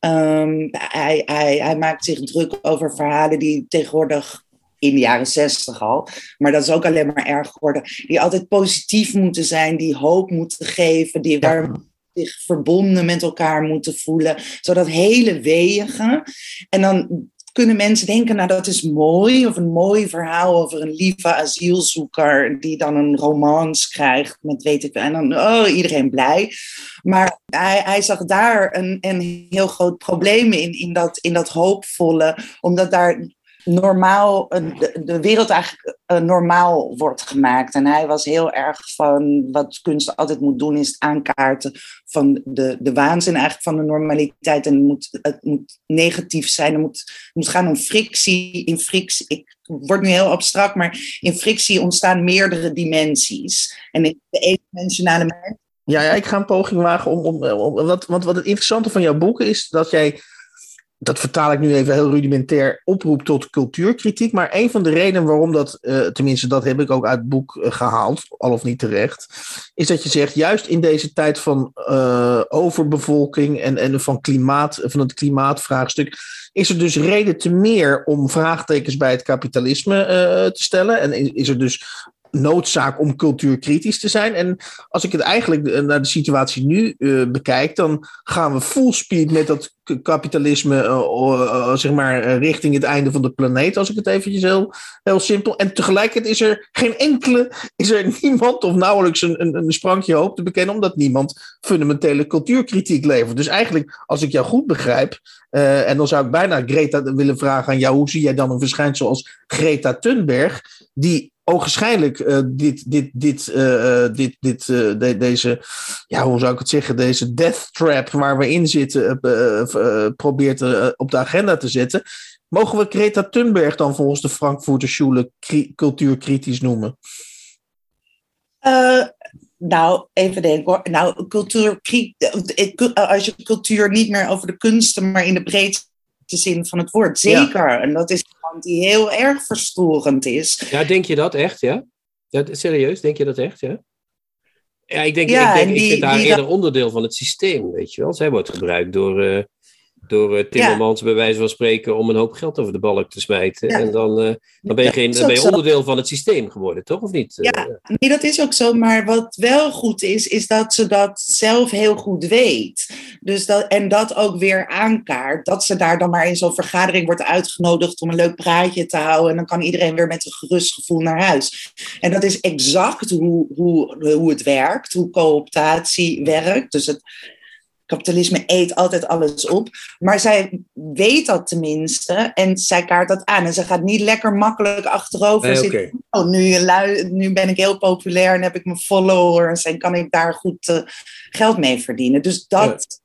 Um, hij, hij, hij maakt zich druk over verhalen die tegenwoordig in de jaren zestig al, maar dat is ook alleen maar erg geworden, die altijd positief moeten zijn, die hoop moeten geven, die waar zich verbonden met elkaar moeten voelen. Zodat hele wegen. En dan kunnen mensen denken, nou dat is mooi, of een mooi verhaal over een lieve asielzoeker die dan een romans krijgt met weet ik en dan oh, iedereen blij. Maar hij, hij zag daar een, een heel groot probleem in, in dat, in dat hoopvolle, omdat daar normaal, de, de wereld eigenlijk uh, normaal wordt gemaakt. En hij was heel erg van wat kunst altijd moet doen, is het aankaarten van de, de waanzin eigenlijk van de normaliteit. En het moet, het moet negatief zijn, het moet, moet gaan om frictie. In frictie, ik word nu heel abstract, maar in frictie ontstaan meerdere dimensies. En in de eendimensionale mens. Ja, ja, ik ga een poging wagen om. om, om want wat het interessante van jouw boek is dat jij dat vertaal ik nu even heel rudimentair, oproep tot cultuurkritiek. Maar een van de redenen waarom dat, uh, tenminste dat heb ik ook uit het boek uh, gehaald, al of niet terecht, is dat je zegt, juist in deze tijd van uh, overbevolking en, en van, klimaat, van het klimaatvraagstuk, is er dus reden te meer om vraagtekens bij het kapitalisme te stellen. En is er dus noodzaak om cultuurkritisch te zijn. En als ik het eigenlijk naar de situatie nu bekijk, dan gaan we full speed met dat kapitalisme, zeg maar, richting het einde van de planeet, als ik het eventjes heel, heel simpel. En tegelijkertijd is er geen enkele, is er niemand of nauwelijks een, een, een sprankje hoop te bekennen, omdat niemand fundamentele cultuurkritiek levert. Dus eigenlijk, als ik jou goed begrijp, en dan zou ik bijna Greta willen vragen aan jou, hoe zie jij dan een verschijnsel als Greta Thunberg, die ogenschijnlijk uh, dit, dit, dit, uh, dit, dit, uh, deze, ja, hoe zou ik het zeggen, deze death trap waar we in zitten, probeert op de agenda te zetten. Mogen we Greta Thunberg dan volgens de Frankfurter Schule cultuurkritisch noemen? nou, even denken hoor. Nou, cultuur, als je cultuur niet meer over de kunsten, maar in de breedste zin van het woord. Zeker. En dat is die heel erg verstorend is. Ja, denk je dat echt, ja? serieus, denk je dat echt, ja? Ja, ik denk, ja, ik, denk die, ik vind haar eerder onderdeel van het systeem, weet je wel. Zij wordt gebruikt door, uh, door uh, Timmermans, bij wijze van spreken, om een hoop geld over de balk te smijten. En dan, uh, dan ben je, geen, dan ben je onderdeel van het systeem geworden, toch? Of niet? Ja, nee, dat is ook zo. Maar wat wel goed is, is dat ze dat zelf heel goed weet. Dus dat, en dat ook weer aankaart. Dat ze daar dan maar in zo'n vergadering wordt uitgenodigd om een leuk praatje te houden. En dan kan iedereen weer met een gerust gevoel naar huis. En dat is exact hoe, hoe, hoe het werkt, hoe cooptatie werkt. Dus het kapitalisme eet altijd alles op. Maar zij weet dat tenminste en zij kaart dat aan. En ze gaat niet lekker makkelijk achterover zitten. Oh, nu, nu ben ik heel populair en heb ik mijn followers en kan ik daar goed uh, geld mee verdienen. Dus dat.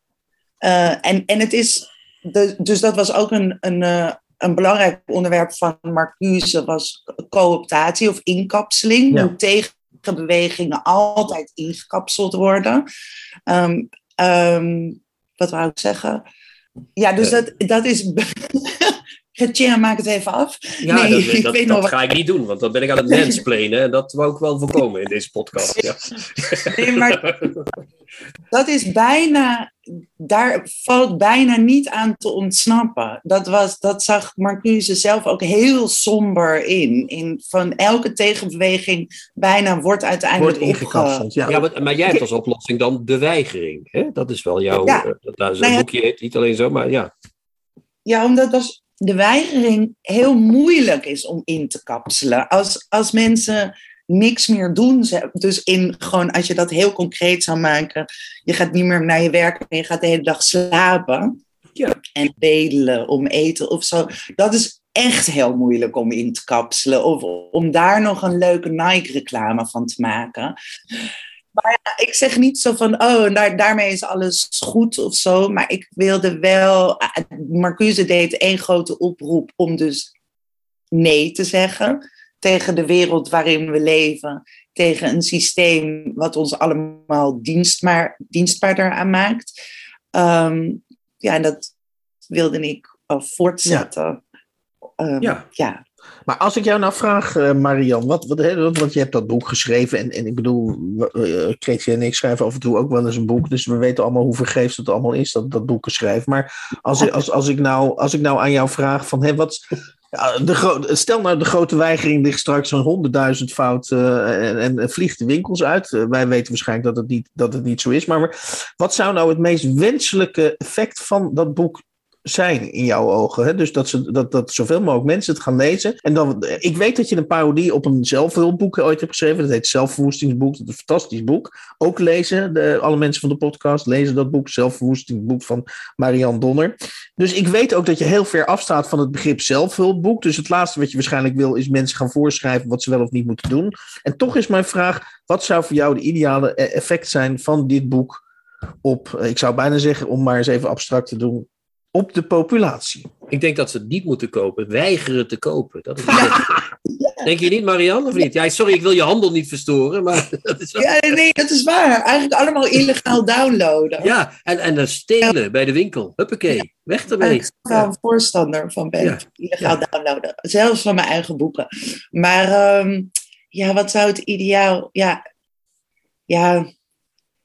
Uh, en, en het is. De, dus dat was ook een, een, uh, een belangrijk onderwerp van Marcuse, was cooptatie of inkapseling. Ja. Hoe tegenbewegingen altijd ingekapseld worden. Um, Um, wat wou ik zeggen? Ja, dus dat, dat is. Tja, maak het even af. Ja, nee, dat, ik dat, weet dat nog ga ik niet doen, want dan ben ik aan het mansplainen. En dat wou ik wel voorkomen in deze podcast. Ja. Nee, maar dat is bijna, daar valt bijna niet aan te ontsnappen. Dat, was, dat zag Marcuse zelf ook heel somber in. in van elke tegenbeweging bijna wordt uiteindelijk wordt. Ja, ja maar, maar, jij hebt als oplossing dan de weigering. Hè? Dat is wel jouw. Ja. Uh, dat, nou, boekje heet niet alleen zo, maar ja. Ja, omdat dat de weigering heel moeilijk is om in te kapselen. Als, als mensen niks meer doen. Dus in gewoon, als je dat heel concreet zou maken, je gaat niet meer naar je werk en je gaat de hele dag slapen. Ja. En bedelen om eten of zo. Dat is echt heel moeilijk om in te kapselen. Of om daar nog een leuke Nike-reclame van te maken. Maar ja, ik zeg niet zo van, oh, daar, daarmee is alles goed of zo. Maar ik wilde wel, Marcuse deed één grote oproep om dus nee te zeggen tegen de wereld waarin we leven. Tegen een systeem wat ons allemaal dienstbaar, dienstbaarder aanmaakt. Um, ja, en dat wilde ik al voortzetten. Ja. Um, ja. ja. Maar als ik jou nou vraag, uh, Marian, wat, wat, want je hebt dat boek geschreven en, en ik bedoel, uh, en ik schrijven af en toe ook wel eens een boek, dus we weten allemaal hoe vergeefs het allemaal is dat, dat boeken schrijven. Maar als, ik, als, als, ik nou, als ik nou aan jou vraag van, hé, wat, de stel nou de grote weigering ligt straks zo'n honderdduizend fout en, en, vliegt de winkels uit. wij weten waarschijnlijk dat het, niet, dat het niet zo is. Maar wat zou nou het meest wenselijke effect van dat boek zijn in jouw ogen. Hè? Dus dat, ze, dat, dat zoveel mogelijk mensen het gaan lezen. En dan, ik weet dat je een parodie op een zelfhulpboek ooit hebt geschreven. Dat heet Zelfverwoestingsboek. Dat is een fantastisch boek. Ook lezen, de, alle mensen van de podcast lezen dat boek. Zelfverwoestingsboek van Marianne Donner. Dus ik weet ook dat je heel ver afstaat van het begrip zelfhulpboek. Dus het laatste wat je waarschijnlijk wil is mensen gaan voorschrijven wat ze wel of niet moeten doen. En toch is mijn vraag, wat zou voor jou de ideale e-, effect zijn van dit boek op, ik zou bijna zeggen, om maar eens even abstract te doen, op de populatie. Ik denk dat ze het niet moeten kopen, weigeren te kopen. Dat is Denk je niet, Marianne, of niet? Ja, sorry, ik wil je handel niet verstoren, maar dat is Ja, nee, dat is waar. Eigenlijk allemaal illegaal downloaden. Ja, en, en dan stelen bij de winkel. Huppakee, weg ermee. Ik ben wel een voorstander van ben. Illegaal downloaden. Zelfs van mijn eigen boeken. Maar um, ja, wat zou het ideaal... Ja, ja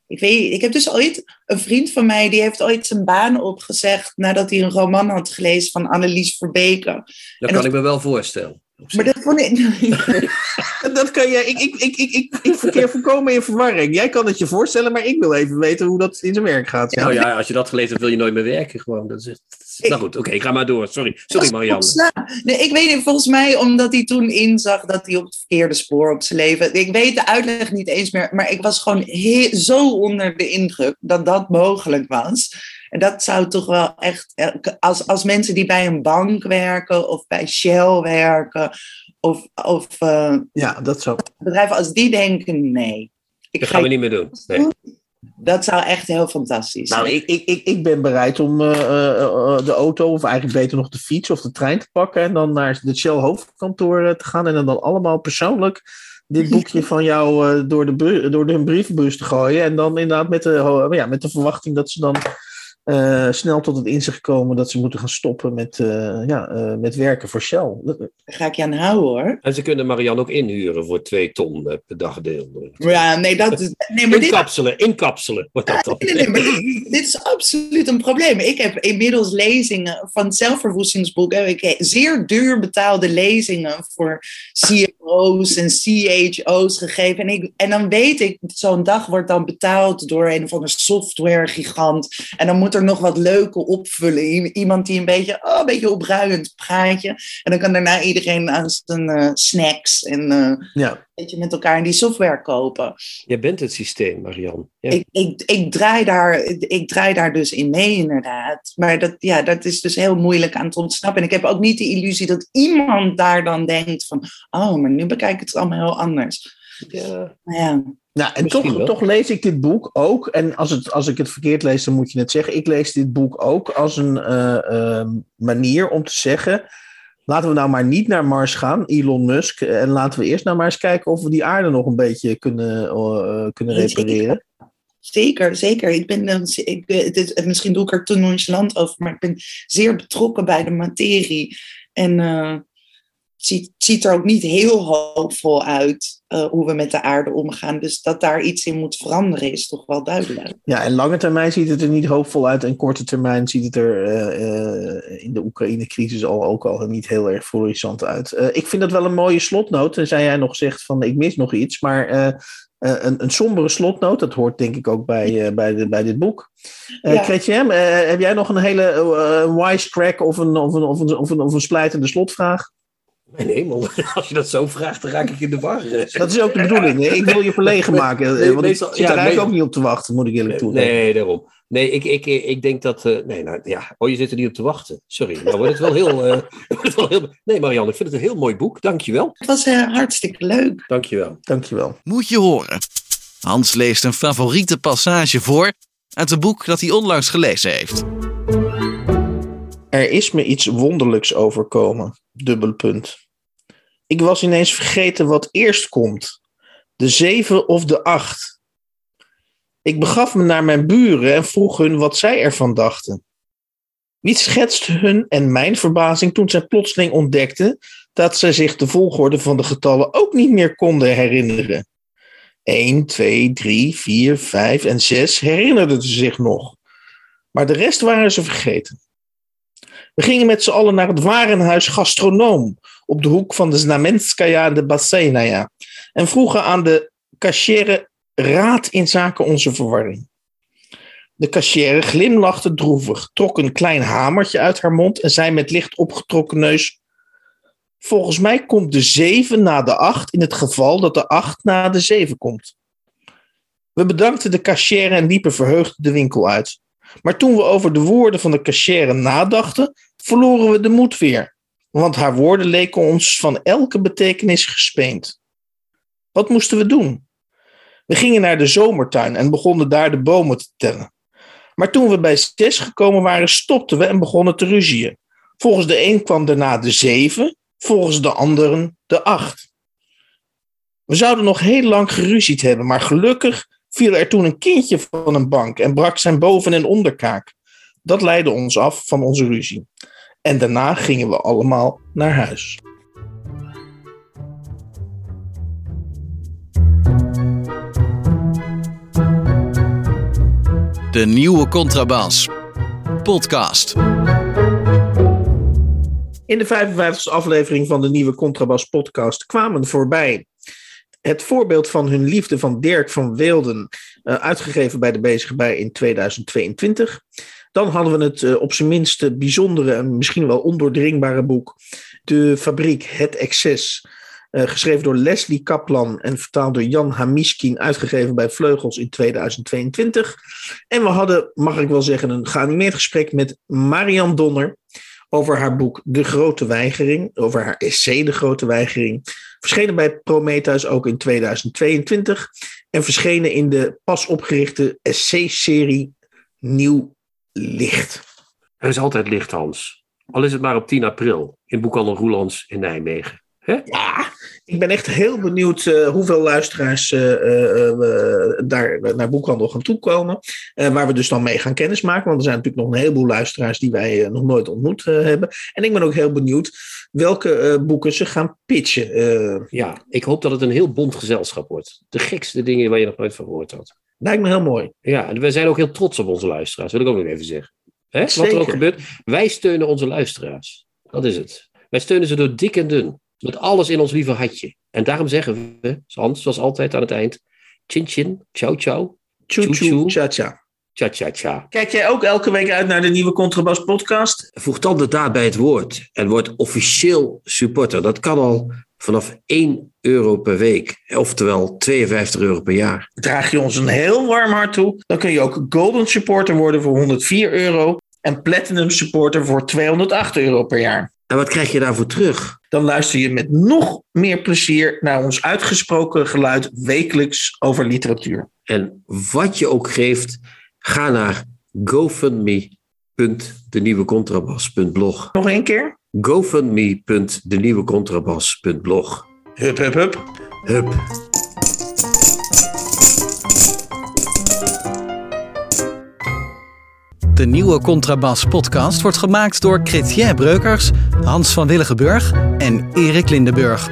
ik, weet, ik heb dus ooit een vriend van mij, die heeft ooit zijn baan opgezegd nadat hij een roman had gelezen van Annelies Verbeke. Dat kan ik me wel voorstellen. Maar dat vond ik. dat kan jij. Ik, ik, ik, ik, ik, ik verkeer volkomen in verwarring. Jij kan het je voorstellen, maar ik wil even weten hoe dat in zijn werk gaat. Ja. Nou ja, als je dat gelezen hebt, wil je nooit meer werken. Gewoon. Dat is echt... Nou goed, oké, ik ga maar door. Sorry, sorry Marianne. Nee, ik weet niet, volgens mij omdat hij toen inzag dat hij op het verkeerde spoor op zijn leven. Ik weet de uitleg niet eens meer, maar ik was gewoon heel, zo onder de indruk dat dat mogelijk was. En dat zou toch wel echt, eh, als, als mensen die bij een bank werken of bij Shell werken, of, of uh, ja, dat zou... bedrijven als die denken, nee. Ik dat gaan we niet meer doen. Nee. Dat zou echt heel fantastisch zijn. Nou, ik, ik, ik, ik ben bereid om uh, uh, de auto, of eigenlijk beter nog de fiets of de trein te pakken. En dan naar de Shell hoofdkantoor te gaan. En dan allemaal persoonlijk dit boekje van jou door, de, door de brievenbus te gooien. En dan inderdaad met de, ja, met de verwachting dat ze dan uh, snel tot het inzicht komen dat ze moeten gaan stoppen met, uh, ja, uh, met werken voor Shell. Daar ga ik je aan houden hoor. En ze kunnen Marianne ook inhuren voor twee ton per dagdeel. Ja, nee, dat is. Nee, maar inkapselen, dit... inkapselen. Wordt dat dan. Nee, nee, maar dit, dit, is absoluut een probleem. Ik heb inmiddels lezingen van zelfverwoestingsboeken. Ik heb zeer duur betaalde lezingen voor CFO's en CHO's gegeven. En, ik, en dan weet ik, zo'n dag wordt dan betaald door een of andere softwaregigant. En dan moet er nog wat leuke opvullen. Iemand die een beetje, oh, een beetje opruiend praatje. En dan kan daarna iedereen aan zijn uh, snacks en uh, ja. een beetje met elkaar in die software kopen. Je bent het systeem, Marian. Ja. Ik, ik, ik, draai daar, ik draai daar dus in mee, inderdaad. Maar dat, ja, dat is dus heel moeilijk aan te ontsnappen. En ik heb ook niet de illusie dat iemand daar dan denkt van, oh, maar nu bekijk ik het allemaal heel anders. Ja. ja. Nou, en toch, toch, lees ik dit boek ook. En als, het, als ik het verkeerd lees, dan moet je het zeggen. Ik lees dit boek ook als een uh, uh, manier om te zeggen. Laten we nou maar niet naar Mars gaan, Elon Musk. En laten we eerst nou maar eens kijken of we die aarde nog een beetje kunnen, uh, kunnen repareren. Zeker, zeker. Ik ben, ik, het, misschien doe ik er te nonchalant over, maar ik ben zeer betrokken bij de materie. En ziet, ziet er ook niet heel hoopvol uit uh, hoe we met de aarde omgaan. Dus dat daar iets in moet veranderen is toch wel duidelijk. Ja, en lange termijn ziet het er niet hoopvol uit. En korte termijn ziet het er uh, uh, in de Oekraïne-crisis al ook al niet heel erg florissant uit. ik vind dat wel een mooie slotnoot. Tenzij jij nog zegt van ik mis nog iets. Maar een, een sombere slotnoot, dat hoort denk ik ook bij, bij, de, bij dit boek. Uh, ja. Chrétien, heb jij nog een hele wisecrack of een, of, een, of, een, of, een, of een splijtende slotvraag? Mijn hemel, als je dat zo vraagt, dan raak ik in de war. Dat is ook de bedoeling. Ik wil je verlegen maken. Nee, want meestal, ik zit er eigenlijk ook niet op te wachten, moet ik eerlijk toegeven. Nee, daarom. Nee, ik, ik, ik denk dat... Uh, nee, nou ja. Oh, je zit er niet op te wachten. Sorry. Nou wordt het wel heel... Uh, wel heel nee, Marianne, ik vind het een heel mooi boek. Dankjewel. Het was uh, hartstikke leuk. Dankjewel. Dankjewel. Moet je horen. Hans leest een favoriete passage voor uit een boek dat hij onlangs gelezen heeft. Er is me iets wonderlijks overkomen. Dubbelpunt. Ik was ineens vergeten wat eerst komt: de zeven of de acht. Ik begaf me naar mijn buren en vroeg hun wat zij ervan dachten. Wie schetste hun en mijn verbazing toen zij plotseling ontdekten dat zij zich de volgorde van de getallen ook niet meer konden herinneren. 1, 2, 3, 4, 5 en 6 herinnerden ze zich nog, maar de rest waren ze vergeten. We gingen met z'n allen naar het warenhuis Gastronoom op de hoek van de Znamenskaya en de Bassenaya en vroegen aan de cashier raad in zaken onze verwarring. De cashier glimlachte droevig, trok een klein hamertje uit haar mond en zei met licht opgetrokken neus: Volgens mij komt de 7 na de 8 in het geval dat de 8 na de 7 komt. We bedankten de cashier en liepen verheugd de winkel uit. Maar toen we over de woorden van de cashier nadachten, verloren we de moed weer, want haar woorden leken ons van elke betekenis gespeend. Wat moesten we doen? We gingen naar de zomertuin en begonnen daar de bomen te tellen. Maar toen we bij zes gekomen waren, stopten we en begonnen te ruzien. Volgens de een kwam daarna de zeven, volgens de anderen de acht. We zouden nog heel lang geruzied hebben, maar gelukkig viel er toen een kindje van een bank en brak zijn boven- en onderkaak. Dat leidde ons af van onze ruzie. En daarna gingen we allemaal naar huis. De nieuwe Contrabas. Podcast. In de 55e aflevering van de nieuwe Contrabas podcast kwamen voorbij het voorbeeld van hun liefde van Dirk van Weelden, uh, uitgegeven bij de Bezige Bij in 2022. Dan hadden we het uh, op zijn minst bijzondere en misschien wel ondoordringbare boek De Fabriek, Het Excess. Uh, geschreven door Leslie Kaplan en vertaald door Jan Hamiskin, uitgegeven bij Vleugels in 2022. En we hadden, mag ik wel zeggen, een geanimeerd gesprek met Marian Donner over haar boek De Grote Weigering, over haar essay De Grote Weigering. Verschenen bij Prometheus ook in 2022 en verschenen in de pas opgerichte essay-serie Nieuw Licht. Er is altijd licht, Hans. Al is het maar op 10 april in Boekhandel Roelands in Nijmegen. He? Ja, ik ben echt heel benieuwd uh, hoeveel luisteraars uh, uh, daar naar Boekhandel gaan toekomen. waar we dus dan mee gaan kennismaken. Want er zijn natuurlijk nog een heleboel luisteraars die wij nog nooit ontmoet hebben. En ik ben ook heel benieuwd welke boeken ze gaan pitchen. ja, ik hoop dat het een heel bond gezelschap wordt. De gekste dingen waar je nog nooit van gehoord had. Lijkt me heel mooi. Ja, en we zijn ook heel trots op onze luisteraars, wil ik ook nog even zeggen. Hè? Wat er ook gebeurt, wij steunen onze luisteraars. Dat is het. Wij steunen ze door dik en dun. Met alles in ons lieve hartje. En daarom zeggen we, Hans, zoals altijd aan het eind, chin chin, ciao ciao, choo choo, cha cha. Cha cha cha. Kijk jij ook elke week uit naar de nieuwe Contrabas podcast? Voeg dan de daad bij het woord en word officieel supporter. Dat kan al vanaf 1 euro per week, oftewel 52 euro per jaar. Draag je ons een heel warm hart toe, dan kun je ook Golden Supporter worden voor 104 euro en Platinum Supporter voor 208 euro per jaar. En wat krijg je daarvoor terug? Dan luister je met nog meer plezier naar ons uitgesproken geluid wekelijks over literatuur. En wat je ook geeft, ga naar gofundme.denieuwecontrabas.blog. Nog één keer? gofundme.denieuwecontrabas.blog. Hup, hup, hup. Hup. De nieuwe Contrabas podcast wordt gemaakt door Chrétien Breukers, Hans van Willigenburg en Erik Lindenburg.